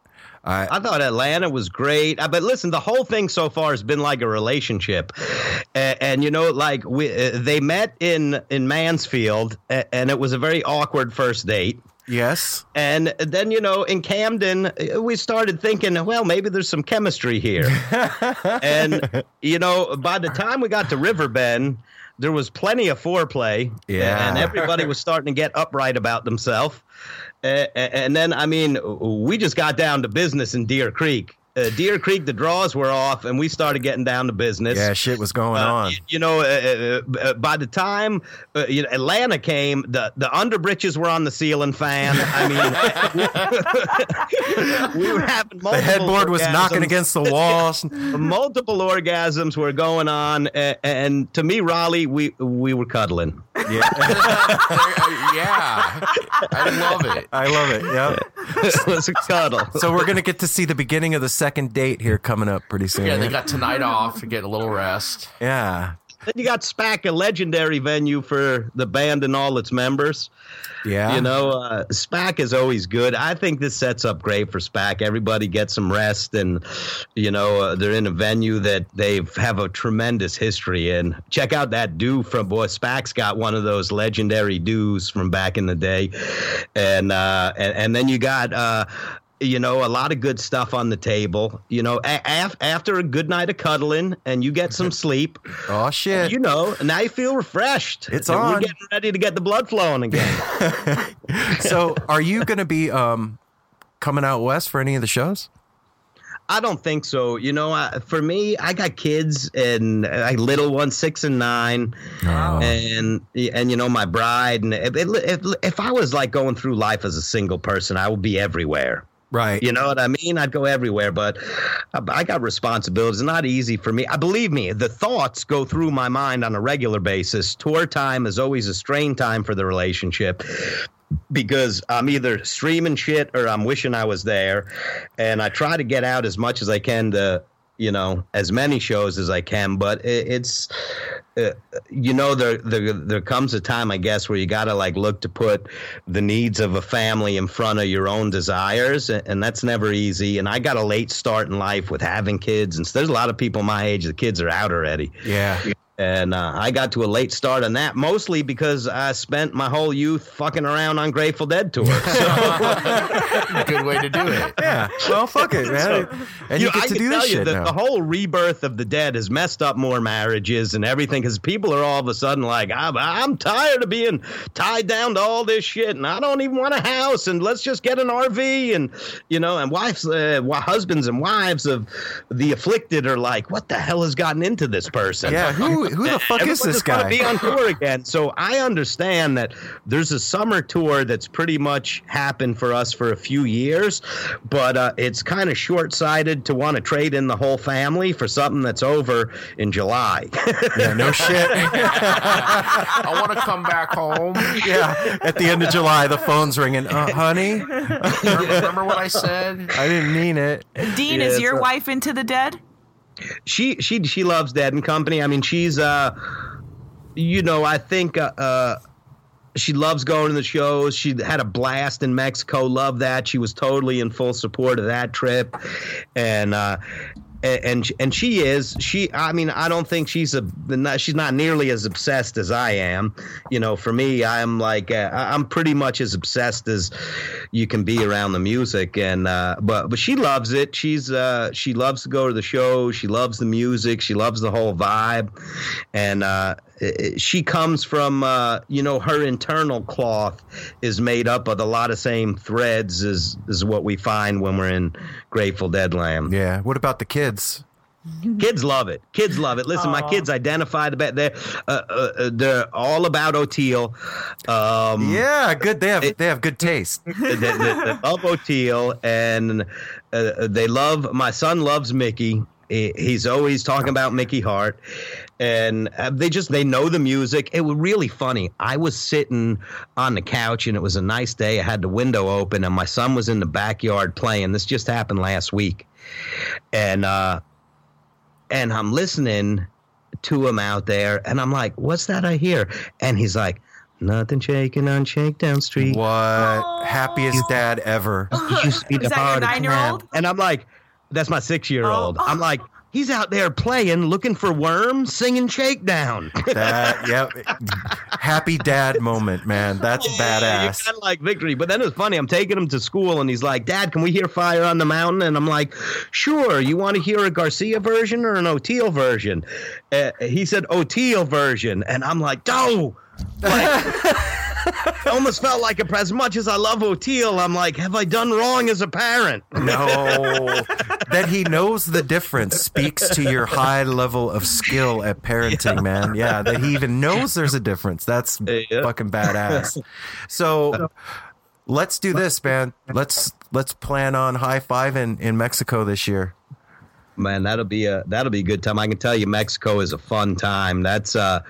I, I thought Atlanta was great, Uh, but listen, the whole thing so far has been like a relationship, and, and you know, like we uh, they met in in Mansfield, a- and it was a very awkward first date. yes, And then, you know, in Camden, uh, we started thinking, well, maybe there's some chemistry here. [laughs] and, you know, by the time we got to Riverbend, there was plenty of foreplay. Yeah. And everybody was starting to get upright about themselves. Uh, and then, I mean, we just got down to business in Deer Creek. Uh, Deer Creek, the draws were off, and we started getting down to business. yeah, shit was going Uh, on. y- You know, uh, uh, uh, by the time uh, you know, Atlanta came, the the underbritches were on the ceiling fan. I mean, [laughs] we were having multiple The headboard was knocking against the walls. [laughs] Multiple orgasms were going on, and, and to me, Raleigh, we we were cuddling. yeah, [laughs] yeah, I love it. I love it. Yep. it was a cuddle. So we're gonna get to see the beginning of the second date here coming up pretty soon. Yeah, they got tonight off to get a little rest. yeah, Then you got SPAC, a legendary venue for the band and all its members. yeah. You know, uh, SPAC is always good. I think this sets up great for SPAC. Everybody gets some rest, and you know uh, they're in a venue that they have a tremendous history in. Check out that do from boy. SPAC's got one of those legendary do's from back in the day, and uh, and, and then you got. You know, a lot of good stuff on the table. You know, a- af- after a good night of cuddling and you get some [laughs] sleep, Oh shit. you know, now you feel refreshed. It's We're on. getting ready to get the blood flowing again. [laughs] so are you going to be um coming out west for any of the shows? I don't think so. You know, I, for me, I got kids and uh, little one, six and nine, and and you know my bride. And if, if if I was like going through life as a single person, I would be everywhere. Right. You know what I mean? I'd go everywhere, but I, I got responsibilities. It's not easy for me. I believe me, the thoughts go through my mind on a regular basis. Tour time is always a strain time for the relationship because I'm either streaming shit or I'm wishing I was there, and I try to get out as much as I can to you know as many shows as I can. But it, it's uh, you know there, there there comes a time I guess where you got to like look to put the needs of a family in front of your own desires, and, and that's never easy. And I got a late start in life with having kids, and so there's a lot of people my age. The kids are out already. Yeah. And uh, I got to a late start on that, mostly because I spent my whole youth fucking around on Grateful Dead tour. [laughs] So, Good way to do it. Yeah. Well, fuck it, man. and you, know, get I to can do tell this you shit that now. the whole rebirth of the dead has messed up more marriages and everything because people are all of a sudden like, I'm, I'm tired of being tied down to all this shit and I don't even want a house and let's just get an RV and you know and wives, uh, husbands and wives of the afflicted are like, what the hell has gotten into this person? yeah. Who who the [laughs] fuck is Everyone this just wanna guy? Be on tour again. So I understand that there's a summer tour that's pretty much happened for us for a few years, but uh, it's kind of short sighted to want to trade in the whole family for something that's over in July. yeah. No [laughs] shit. I want to come back home. yeah. At the end of July, the phone's ringing. Uh, honey, Remember what I said? I didn't mean it. Dean, Yeah, is your so- wife into the dead? She she she loves Dead and Company. I mean, she's uh, you know, I think uh. uh she loves going to the shows. She had a blast in Mexico. Love that. She was totally in full support of that trip, and uh, and and and she is. She. I mean, I don't think she's a. She's not nearly as obsessed as I am. You know, for me, I'm like uh, I'm pretty much as obsessed as you can be around the music. And uh, but but she loves it. She's uh, she loves to go to the shows. She loves the music. She loves the whole vibe, and. Uh, it- she comes from uh, you know her internal cloth is made up of a lot of same threads as is what we find when we're in Grateful Dead Land. Yeah. What about the kids? Kids love it. Kids love it. Listen, my kids identify the bet. They're uh, uh, uh, they're all about Oteil. Um, Yeah. Good. They have they have good taste. [laughs] they, they- they love Oteil, and uh, they love. My son loves Mickey. He- He's always talking about Mickey Hart, and uh, they just they know the music. It was really funny. I was sitting on the couch, and it was a nice day. I had the window open, and my son was in the backyard playing. This just happened last week, and uh, and I'm listening to him out there, and I'm like, "What's that I hear?" And he's like. Nothing shaking on Shakedown Street. What happiest dad ever? He used to be [laughs] Is that your nine-year-old? And I'm like, that's my six year old. Oh. I'm like, he's out there playing, looking for worms, singing Shakedown. That [laughs] yep. Happy dad moment, man. That's badass. kind of like victory. But then it's funny. I'm taking him to school, and he's like, "Dad, can we hear Fire on the Mountain?" And I'm like, "Sure." You want to hear a Garcia version or an Oteil version? Uh, he said Oteil version, and I'm like, "No." Like, [laughs] [laughs] almost felt like a, as much as I love Oteil, I'm like, have I done wrong as a parent? [laughs] No, that he knows the difference speaks to your high level of skill at parenting, man. Yeah, that he even knows there's a difference. That's Yeah. fucking badass. So let's do this, man. Let's let's plan on high five in, in Mexico this year. Man that'll be a that'll be a good time i can tell you mexico is a fun time that's uh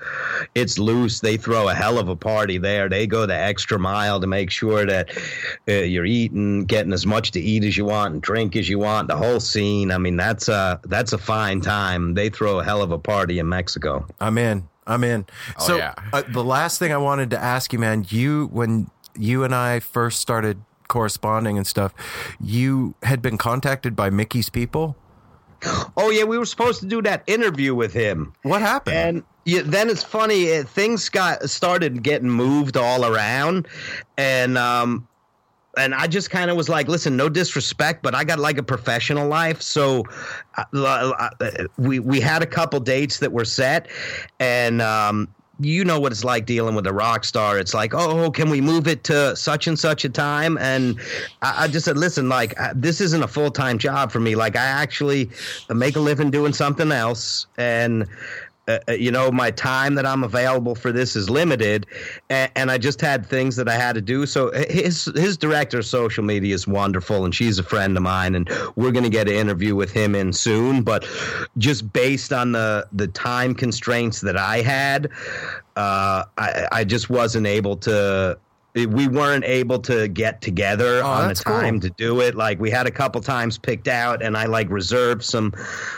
it's loose they throw a hell of a party there they go the extra mile to make sure that uh, you're eating getting as much to eat as you want and drink as you want the whole scene i mean that's uh that's a fine time they throw a hell of a party in mexico I'm in. I'm in. Oh, so yeah. uh, the last thing I wanted to ask you, man, you when you and I first started corresponding and stuff, you had been contacted by Mickey's people. Oh yeah we were supposed to do that interview with him What happened? And yeah, then it's funny. uh, Things got started getting moved all around, and um, and I just kind of was like, listen, no disrespect, but I got like a professional life, so uh, uh, we we had a couple dates that were set, and um. You know what it's like dealing with a rock star. It's like, oh, can we move it to such and such a time? And I, I just said, listen, like uh, this isn't a full time job for me. Like I actually make a living doing something else, and uh, uh, you know, my time that I'm available for this is limited, and, and I just had things that I had to do. So uh, his his director of social media is wonderful, and she's a friend of mine, and we're going to get an interview with him in soon. But just based on the the time constraints that I had, uh, I, I just wasn't able to. We weren't able to get together Oh, on the that's cool. time to do it. Like we had a couple times picked out, and I like reserved some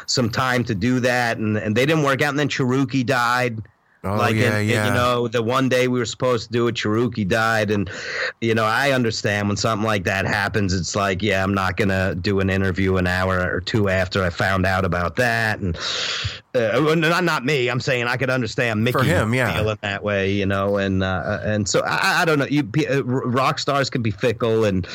some time to do that, and, and they didn't work out. And then Cherokee died Oh, like yeah, and, yeah. you know the one day we were supposed to do it Cherokee died. And you know I understand when something like that happens it's like yeah I'm not gonna do an interview an hour or two after I found out about that. And uh, not not me. I'm saying I could understand Mickey For him, yeah. feeling that way you know and uh, and so I, I don't know. You uh, rock stars can be fickle and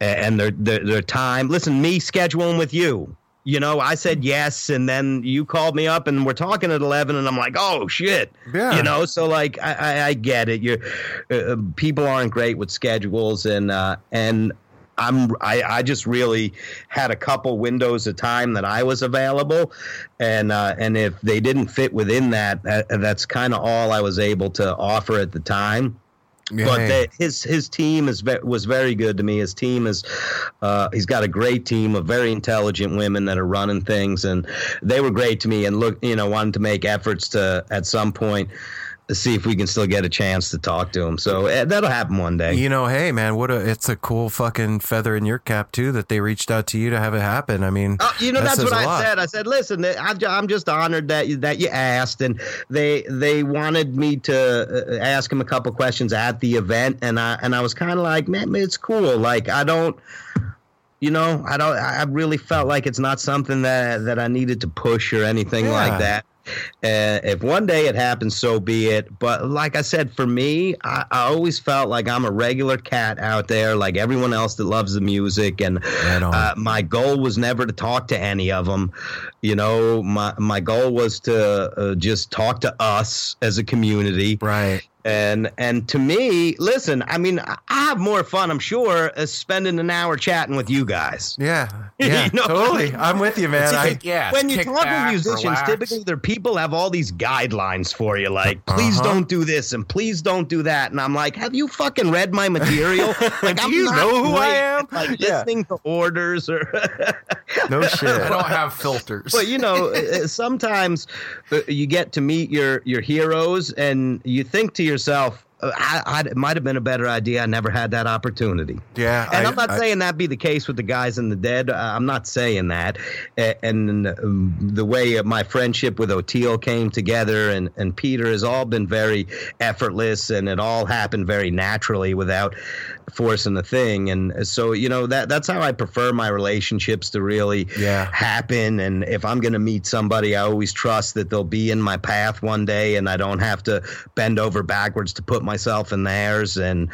and their their, their time. Listen me scheduling with you you know, I said yes, and then you called me up, and we're talking at eleven, and I'm like, oh shit, Yeah. you know. So like, I, I, I get it. You're uh, people aren't great with schedules, and uh, and I'm I, I just really had a couple windows of time that I was available, and uh, and if they didn't fit within that, that that's kind of all I was able to offer at the time but Hey. his his team is ve- was very good to me. His team is uh, he's got a great team of very intelligent women that are running things, and they were great to me. And look, you know, wanted to make efforts to at some point see if we can still get a chance to talk to him. So uh, that'll happen one day. You know, hey man, what a it's a cool fucking feather in your cap too that they reached out to you to have it happen. I mean, Uh, you know that that's what I lot. said. I said, listen, I'm just honored that you, that you asked, and they they wanted me to uh, ask him a couple questions at the event, and I and I was kind of like, man, it's cool. Like I don't, you know, I don't. I really felt like it's not something that that I needed to push or anything Yeah. like that. Uh, if one day it happens, so be it. But like I said, for me, I, I always felt like I'm a regular cat out there, like everyone else that loves the music. And Right uh, my goal was never to talk to any of them. You know, my my goal was to uh, just talk to us as a community. Right. And and to me, listen, I mean, I have more fun, I'm sure, as spending an hour chatting with you guys. Yeah. [laughs] Yeah. You know, totally. I'm with you, man. I, yeah, when you talk with musicians, typically their people have all these guidelines for you, like please Uh-huh. don't do this and please don't do that. And I'm like, have you fucking read my material? [laughs] Like, Do I'm you know who I am? Like Yeah. listening to orders or. [laughs] no shit. I don't have filters. But you know, [laughs] uh, sometimes uh, you get to meet your your heroes, and you think to yourself. uh, I, I, it might have been a better idea. I never had that opportunity. Yeah. And I, I'm not I- saying that be the case with the guys in the dead. Uh, I'm not saying that. And um, the way my friendship with Oteil came together and, and Peter has all been very effortless and it all happened very naturally without forcing the thing. And so, you know, that that's how I prefer my relationships to really Yeah. happen. And if I'm going to meet somebody, I always trust that they'll be in my path one day and I don't have to bend over backwards to put myself in theirs. And,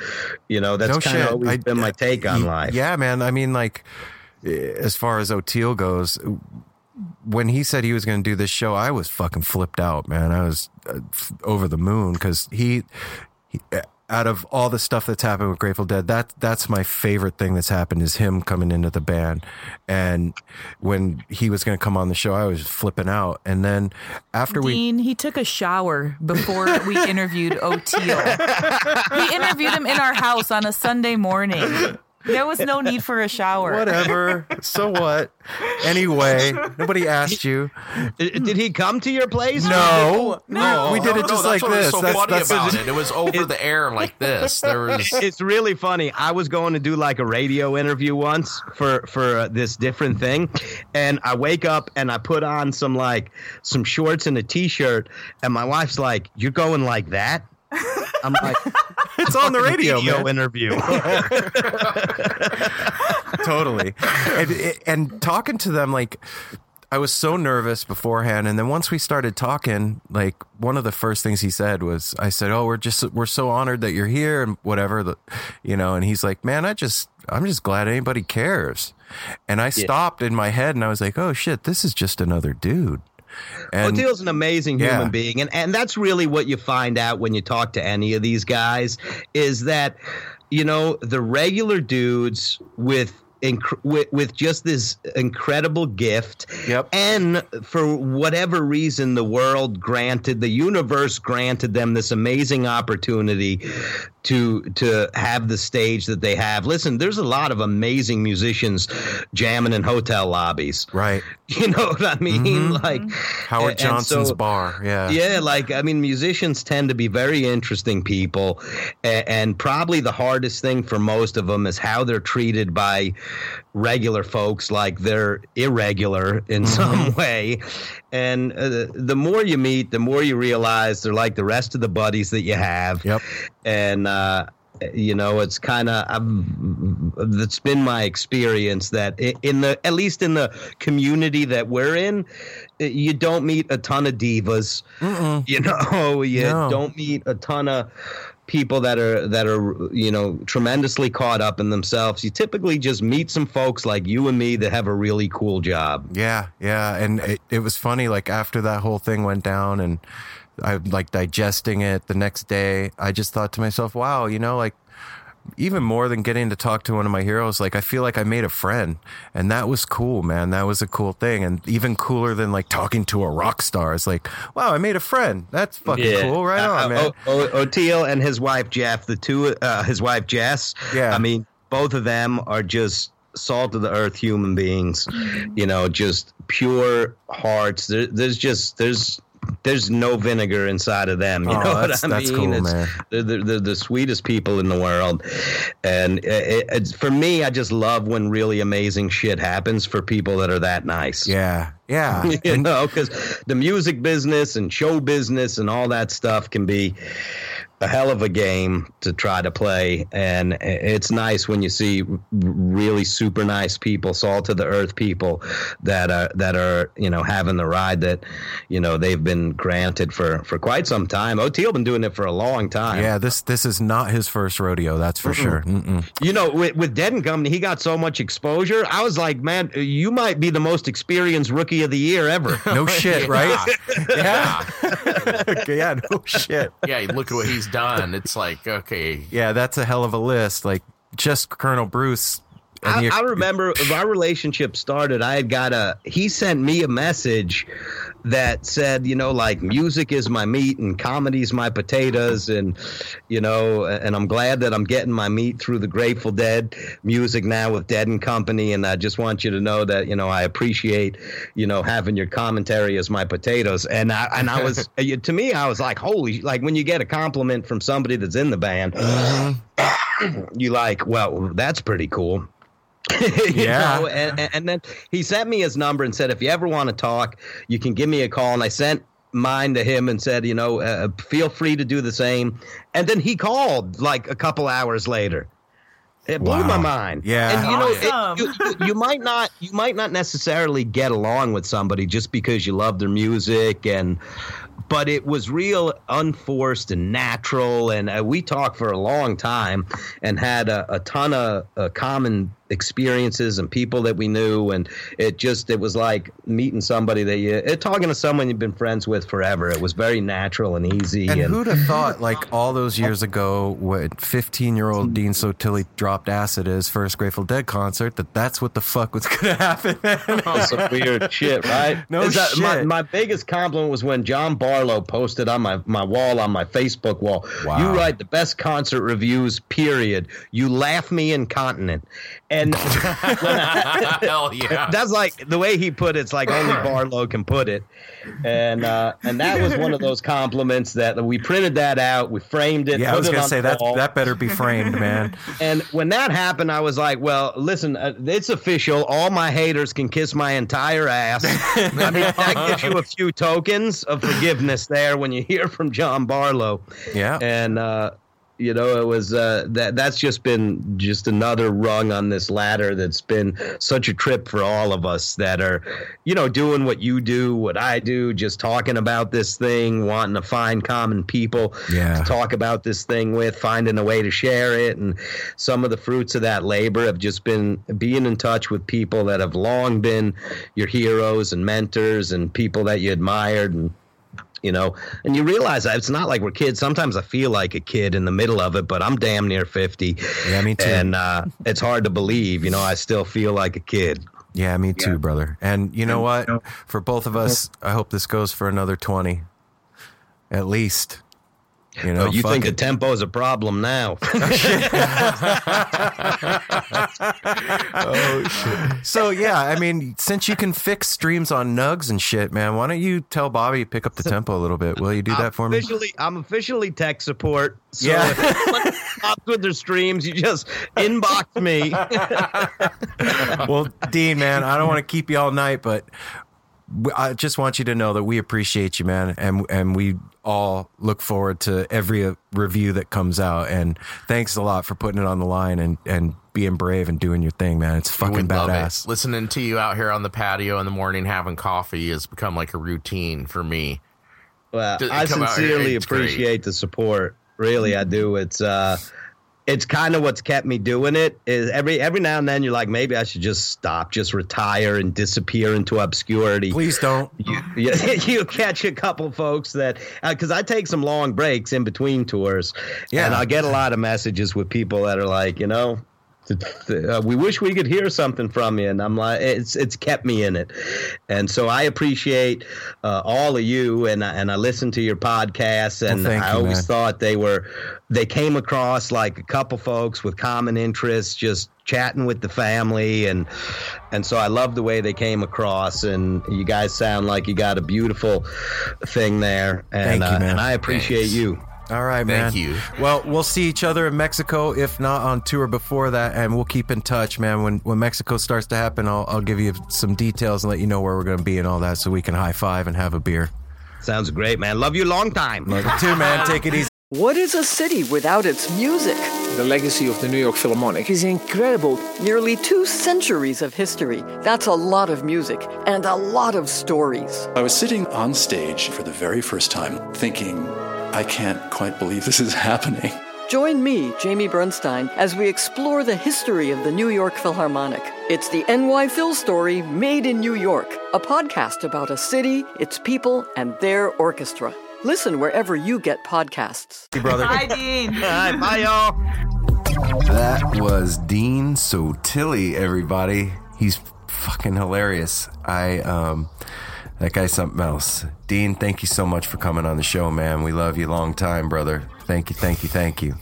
you know, that's No kind of always I- been my take on life. Yeah, man. I mean, like, eh, as far as Oteil goes, when he said he was going to do this show, I was fucking flipped out, man. I was uh, f- over the moon because he, he, eh, out of all the stuff that's happened with Grateful Dead, that that's my favorite thing that's happened is him coming into the band. And when he was going to come on the show, I was flipping out. And then after we, he took a shower before we interviewed Oteil. we interviewed him in our house on a Sunday morning. There was no need for a shower. whatever, so what? Anyway, nobody asked you. Did did he come to your place? No, No. we did it just no, like that's what was this. so That's- funny that's about it. It was over the air like this. There was [laughs] It's really funny. I was going to do like a radio interview once for for uh, this different thing, and I wake up and I put on some like some shorts and a t-shirt, and my wife's like, "You're going like that?" I'm like, [laughs] It's on the radio, "Radio interview." [laughs] totally. And, and talking to them, like, I was so nervous beforehand, and then once we started talking, like, one of the first things he said was, "I said, oh, we're just we're so honored that you're here and whatever, the, you know." And he's like, "Man, I just I'm just glad anybody cares." And I stopped in my head, and I was like, "Oh shit, this is just another dude." And an amazing human being, and and that's really what you find out when you talk to any of these guys is that you know the regular dudes with. Inc- with, with just this incredible gift, Yep. and for whatever reason, the world granted, the universe granted them this amazing opportunity to to have the stage that they have. Listen, there's a lot of amazing musicians jamming in hotel lobbies. Right. [laughs] You know what I mean? Mm-hmm. [laughs] Like Howard Johnson's so- bar. Yeah. yeah, like I mean, musicians tend to be very interesting people, and, and probably the hardest thing for most of them is how they're treated by regular folks, like they're irregular in mm-hmm. some [laughs] way. And uh, the more you meet, the more you realize they're like the rest of the buddies that you have. Yep. And uh, you know, it's kind of that's been my experience that in the at least in the community that we're in, uh, you don't meet a ton of divas. You [laughs] know, you No. don't meet a ton of people that are that are you know tremendously caught up in themselves. You typically just meet some folks like you and me that have a really cool job. Yeah, yeah, and it, it was funny. Like after that whole thing went down, and I'm like digesting it the next day. I just thought to myself, "Wow, you know, like even more than getting to talk to one of my heroes, like I feel like I made a friend, and that was cool, man. That was a cool thing, and even cooler than like talking to a rock star. It's like, wow, I made a friend. That's fucking cool, right Uh, on, uh, man. O- O- Oteil and his wife Jeff, the two, uh, his wife Jess. Yeah. I mean, both of them are just salt of the earth human beings. You know, just pure hearts. There, there's just there's. There's no vinegar inside of them. You Oh, know that's- what I that's mean? cool, It's- man. They're, they're, the sweetest people in the world, and it, it's for me. I just love when really amazing shit happens for people that are that nice yeah, yeah, [laughs] you know, because the music business and show business and all that stuff can be a hell of a game to try to play. And it's nice when you see really super nice people, salt to the earth people that are that are you know having the ride that you know they've been granted for for quite some time. Oteil been doing it for a long time. yeah. This this is not his first rodeo. That's for sure. Mm-mm. You know, with, with Dead and Company, he got so much exposure. I was like, man, you might be the most experienced rookie of the year ever. No shit, right? [laughs] Yeah. [laughs] yeah, no shit. yeah, look at what he's done. It's like, okay, Yeah, that's a hell of a list. Like just Colonel Bruce. and I, you- I remember when our relationship started. I had got a. He sent me a message that said, you know, like music is my meat and comedy's my potatoes, and you know, and I'm glad that I'm getting my meat through the Grateful Dead music now with Dead and Company, and I just want you to know that you know I appreciate you know having your commentary as my potatoes, and I and I was [laughs] to me I was like, holy, like when you get a compliment from somebody that's in the band. Mm-hmm. You like, well, that's pretty cool. [laughs] you Yeah. know, and, and- and then he sent me his number and said, if you ever want to talk, you can give me a call. And I sent mine to him and said, you know, uh, feel free to do the same. And then he called like a couple hours later. It blew Wow. my mind. Yeah. and you know, Awesome. you, you, you might not, you might not necessarily get along with somebody just because you love their music and, but it was real unforced and natural. And uh, we talked for a long time and had a, a ton of uh, common experiences and people that we knew. And it just, it was like meeting somebody that you, it, talking to someone you've been friends with forever. It was very natural and easy. And who'd have thought, like all those years ago, when 15 year old Dean Sottile dropped acid at his first Grateful Dead concert, that that's what the fuck was [laughs] going to happen? that's some weird shit, right? [laughs] No Is that- My, shit. my biggest compliment was when John Barlow posted on my, my wall on my Facebook wall. Wow. You write the best concert reviews. Period. You laugh me incontinent, and [laughs] hell yeah. that's like the way he put it. It's like only [laughs] Barlow can put it, and uh, and that was one of those compliments that we printed that out. We framed it. yeah, I was going to say that that better be framed, man. [laughs] And when that happened, I was like, well, listen, uh, it's official. All my haters can kiss my entire ass. I mean, that gives you a few tokens of forgiveness there when you hear from John Barlow. Yeah. And, uh, you know, it was uh, that. That's just been just another rung on this ladder. That's been such a trip for all of us that are, you know, doing what you do, what I do, just talking about this thing, wanting to find common people Yeah. to talk about this thing with, finding a way to share it. And some of the fruits of that labor have just been being in touch with people that have long been your heroes and mentors and people that you admired and you know and you realize that it's not like we're kids sometimes i feel like a kid in the middle of it but i'm damn near 50 Yeah, me too. and uh, it's hard to believe you know i still feel like a kid Yeah, me too, brother. And you know what? For both of us, I hope this goes for another 20. At least. You oh, know, Oh, you think it. the tempo is a problem now? [laughs] [laughs] Oh, oh shit. So yeah, I mean, since you can fix streams on nugs and shit, man, why don't you tell Bobby pick up the tempo a little bit? Will you do that for me? I'm officially tech support. So Yeah. if with their streams, you just inbox me. [laughs] well, Dean, man, I don't want to keep you all night, but I just want you to know that we appreciate you, man, and and we all look forward to every uh, review that comes out. And thanks a lot for putting it on the line and and being brave and doing your thing, man. It's fucking We love it. badass. Listening to you out here on the patio in the morning having coffee has become like a routine for me. Well, To I come out here, sincerely it's great. appreciate the support. Really, I do. It's uh it's kind of what's kept me doing it. Is every every now and then you're like, maybe I should just stop, just retire and disappear into obscurity. Please don't. You, you, [laughs] you catch a couple folks that uh, because I take some long breaks in between tours, Yeah. and I get a lot of messages with people that are like, you know. Uh, we wish we could hear something from you, and I'm like, it's it's kept me in it, and so I appreciate uh, all of you, and I, and I listen to your podcasts, and thank I you, always man. thought they were they came across like a couple folks with common interests, just chatting with the family, and and so I love the way they came across, and you guys sound like you got a beautiful thing there, and Thank you, uh, man. and I appreciate Thanks. you. All right, man. Thank you. Well, we'll see each other in Mexico, if not on tour before that, and we'll keep in touch, man. When when Mexico starts to happen, I'll I'll give you some details and let you know where we're going to be and all that, so we can high five and have a beer. Sounds great, man. Love you long time. Love you too, man. Take it easy. What is a city without its music? The legacy of the New York Philharmonic is incredible. Nearly two centuries of history. That's a lot of music and a lot of stories. I was sitting on stage for the very first time thinking, I can't quite believe this is [laughs] happening. Join me, Jamie Bernstein, as we explore the history of the New York Philharmonic. It's the NY Phil story made in New York, a podcast about a city, its people, and their orchestra. Listen wherever you get podcasts. Hey, brother. Hi, Dean. [laughs] All right, bye, y'all. That was Dean Sottile, everybody. He's fucking hilarious. I um that guy's something else. Dean, thank you so much for coming on the show, man. We love you long time, brother. Thank you, thank you, thank you.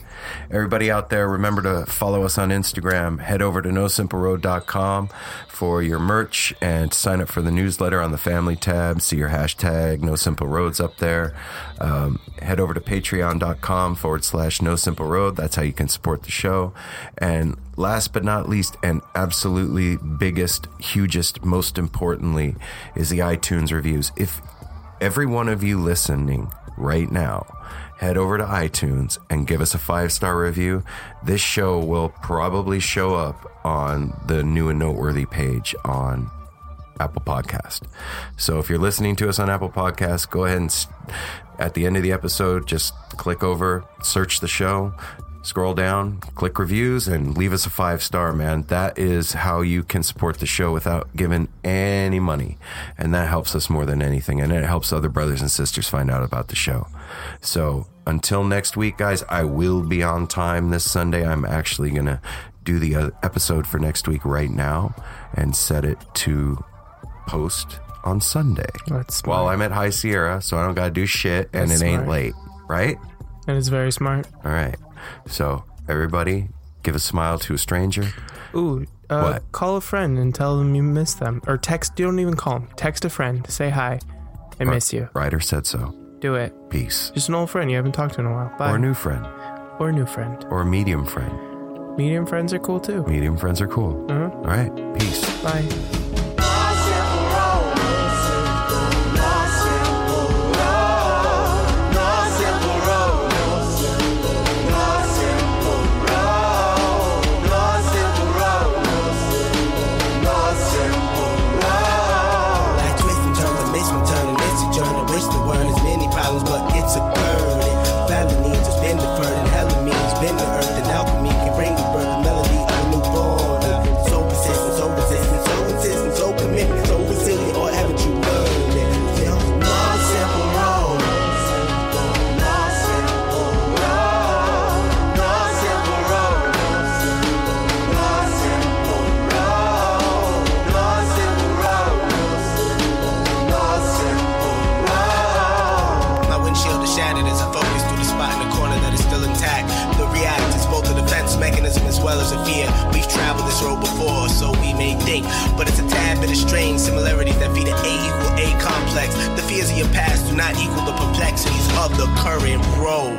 Everybody out there, remember to follow us on Instagram. Head over to nosimpleroad.com for your merch and sign up for the newsletter on the family tab. See your hashtag No Simple Roads up there. Um, head over to patreon.com forward slash No Simple Road. That's how you can support the show. And last but not least, and absolutely biggest, hugest, most importantly, is the iTunes reviews. If every one of you listening right now head over to iTunes and give us a five star review, this show will probably show up on the new and noteworthy page on Apple Podcast. So if you're listening to us on Apple Podcast, go ahead and at the end of the episode, just click over, search the show, scroll down, click reviews, and leave us a five star, man. That is how you can support the show without giving any money. And that helps us more than anything. And it helps other brothers and sisters find out about the show. So until next week, guys, I will be on time this Sunday. I'm actually going to do the episode for next week right now and set it to post on Sunday. That's. While I'm at High Sierra, so I don't got to do shit and That's it ain't smart. late, right? And it's very smart. All right. So, everybody, give a smile to a stranger. Ooh, uh, call a friend and tell them you miss them. Or text, you don't even call them. Text a friend. Say hi. I miss you. Ryder said so. Do it. Peace. Just an old friend you haven't talked to in a while. Bye. Or a new friend. Or a new friend. Or a medium friend. Medium friends are cool too. Medium friends are cool. Uh-huh. All right. Peace. Bye. Not equal the perplexities of the current road.